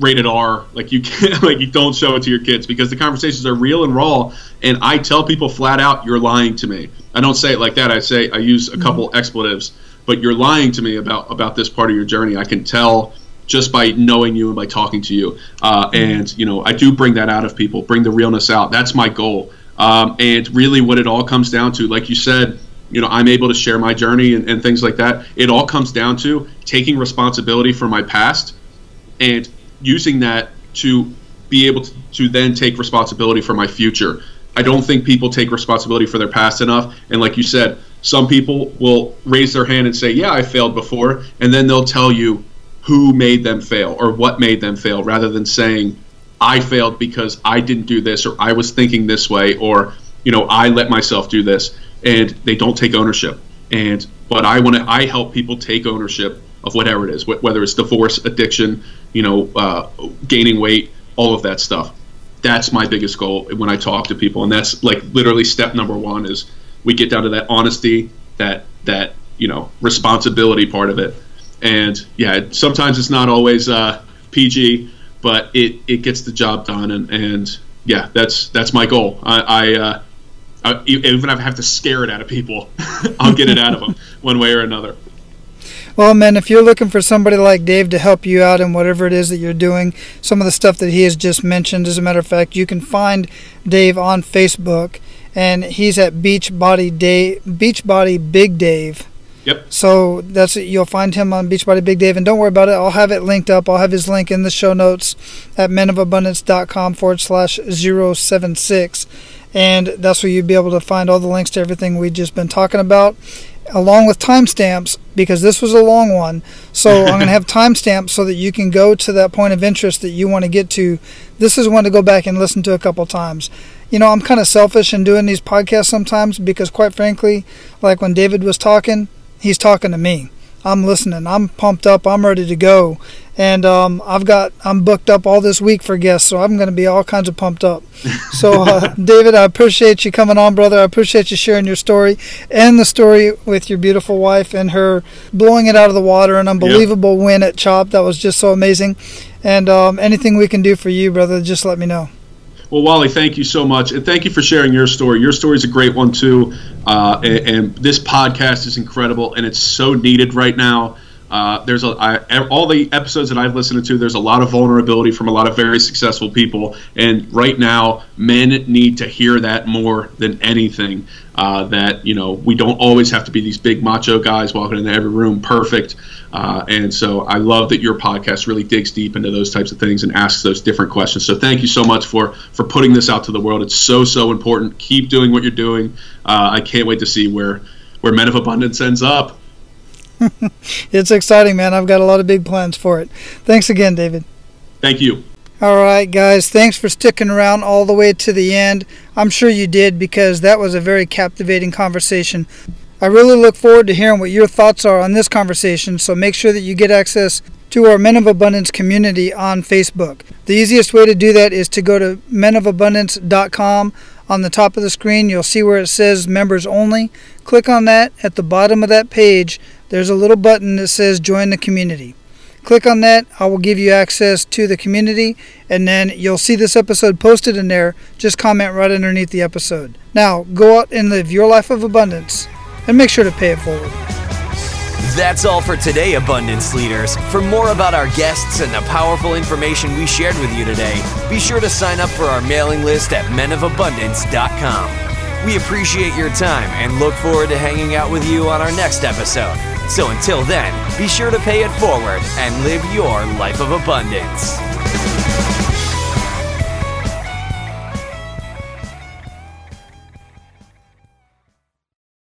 rated R. Like you can't like you don't show it to your kids because the conversations are real and raw. And I tell people flat out, you're lying to me. I don't say it like that. I say I use a couple mm-hmm. expletives, but you're lying to me about about this part of your journey. I can tell just by knowing you and by talking to you. Uh, and you know, I do bring that out of people, bring the realness out. That's my goal. Um, and really, what it all comes down to, like you said, you know, I'm able to share my journey and, and things like that. It all comes down to taking responsibility for my past and using that to be able to, to then take responsibility for my future. I don't think people take responsibility for their past enough. And like you said, some people will raise their hand and say, Yeah, I failed before. And then they'll tell you who made them fail or what made them fail rather than saying, I failed because I didn't do this or I was thinking this way or, you know, I let myself do this. And they don't take ownership. And, but I want to, I help people take ownership of whatever it is, whether it's divorce, addiction, you know, uh, gaining weight, all of that stuff. That's my biggest goal when I talk to people, and that's like literally step number one is we get down to that honesty, that that you know responsibility part of it, and yeah, sometimes it's not always uh, PG, but it it gets the job done, and and yeah, that's that's my goal. I, I uh, I, even if I have to scare it out of people, I'll get it out of them one way or another. Well, man, if you're looking for somebody like Dave to help you out in whatever it is that you're doing, some of the stuff that he has just mentioned, as a matter of fact, you can find Dave on Facebook, and he's at Beachbody Dave, Beachbody Big Dave. Yep. So that's it. You'll find him on Beachbody Big Dave, and don't worry about it. I'll have it linked up. I'll have his link in the show notes at menofabundance.com forward slash 076. And that's where you'll be able to find all the links to everything we've just been talking about along with timestamps because this was a long one. So I'm going to have timestamps so that you can go to that point of interest that you want to get to. This is one to go back and listen to a couple times. You know, I'm kind of selfish in doing these podcasts sometimes because, quite frankly, like when David was talking, he's talking to me. I'm listening. I'm pumped up. I'm ready to go. And um, I've got I'm booked up all this week for guests, so I'm going to be all kinds of pumped up. So, uh, David, I appreciate you coming on, brother. I appreciate you sharing your story and the story with your beautiful wife and her blowing it out of the water. An unbelievable yep. win at Chop. That was just so amazing. And um, anything we can do for you, brother, just let me know. Well, Wally, thank you so much, and thank you for sharing your story. Your story is a great one too, uh, and, and, this podcast is incredible, and it's so needed right now. Uh, there's a I, all the episodes that I've listened to. There's a lot of vulnerability from a lot of very successful people, and right now, men need to hear that more than anything. Uh, that you know, we don't always have to be these big macho guys walking into every room perfect. Uh, and so I love that your podcast really digs deep into those types of things and asks those different questions. So thank you so much for for putting this out to the world. It's so so important. Keep doing what you're doing. Uh, I can't wait to see where where Men of Abundance ends up. it's exciting, man. I've got a lot of big plans for it. Thanks again, David. Thank you. All right, guys. Thanks for sticking around all the way to the end. I'm sure you did because that was a very captivating conversation. I really look forward to hearing what your thoughts are on this conversation, so make sure that you get access to our Men of Abundance community on Facebook. The easiest way to do that is to go to menofabundance.com. On the top of the screen, you'll see where it says members only. Click on that. At the bottom of that page, there's a little button that says join the community. Click on that. I will give you access to the community, and then you'll see this episode posted in there. Just comment right underneath the episode. Now, go out and live your life of abundance and make sure to pay it forward. That's all for today, Abundance Leaders. For more about our guests and the powerful information we shared with you today, be sure to sign up for our mailing list at menofabundance.com. We appreciate your time and look forward to hanging out with you on our next episode. So until then, be sure to pay it forward and live your life of abundance.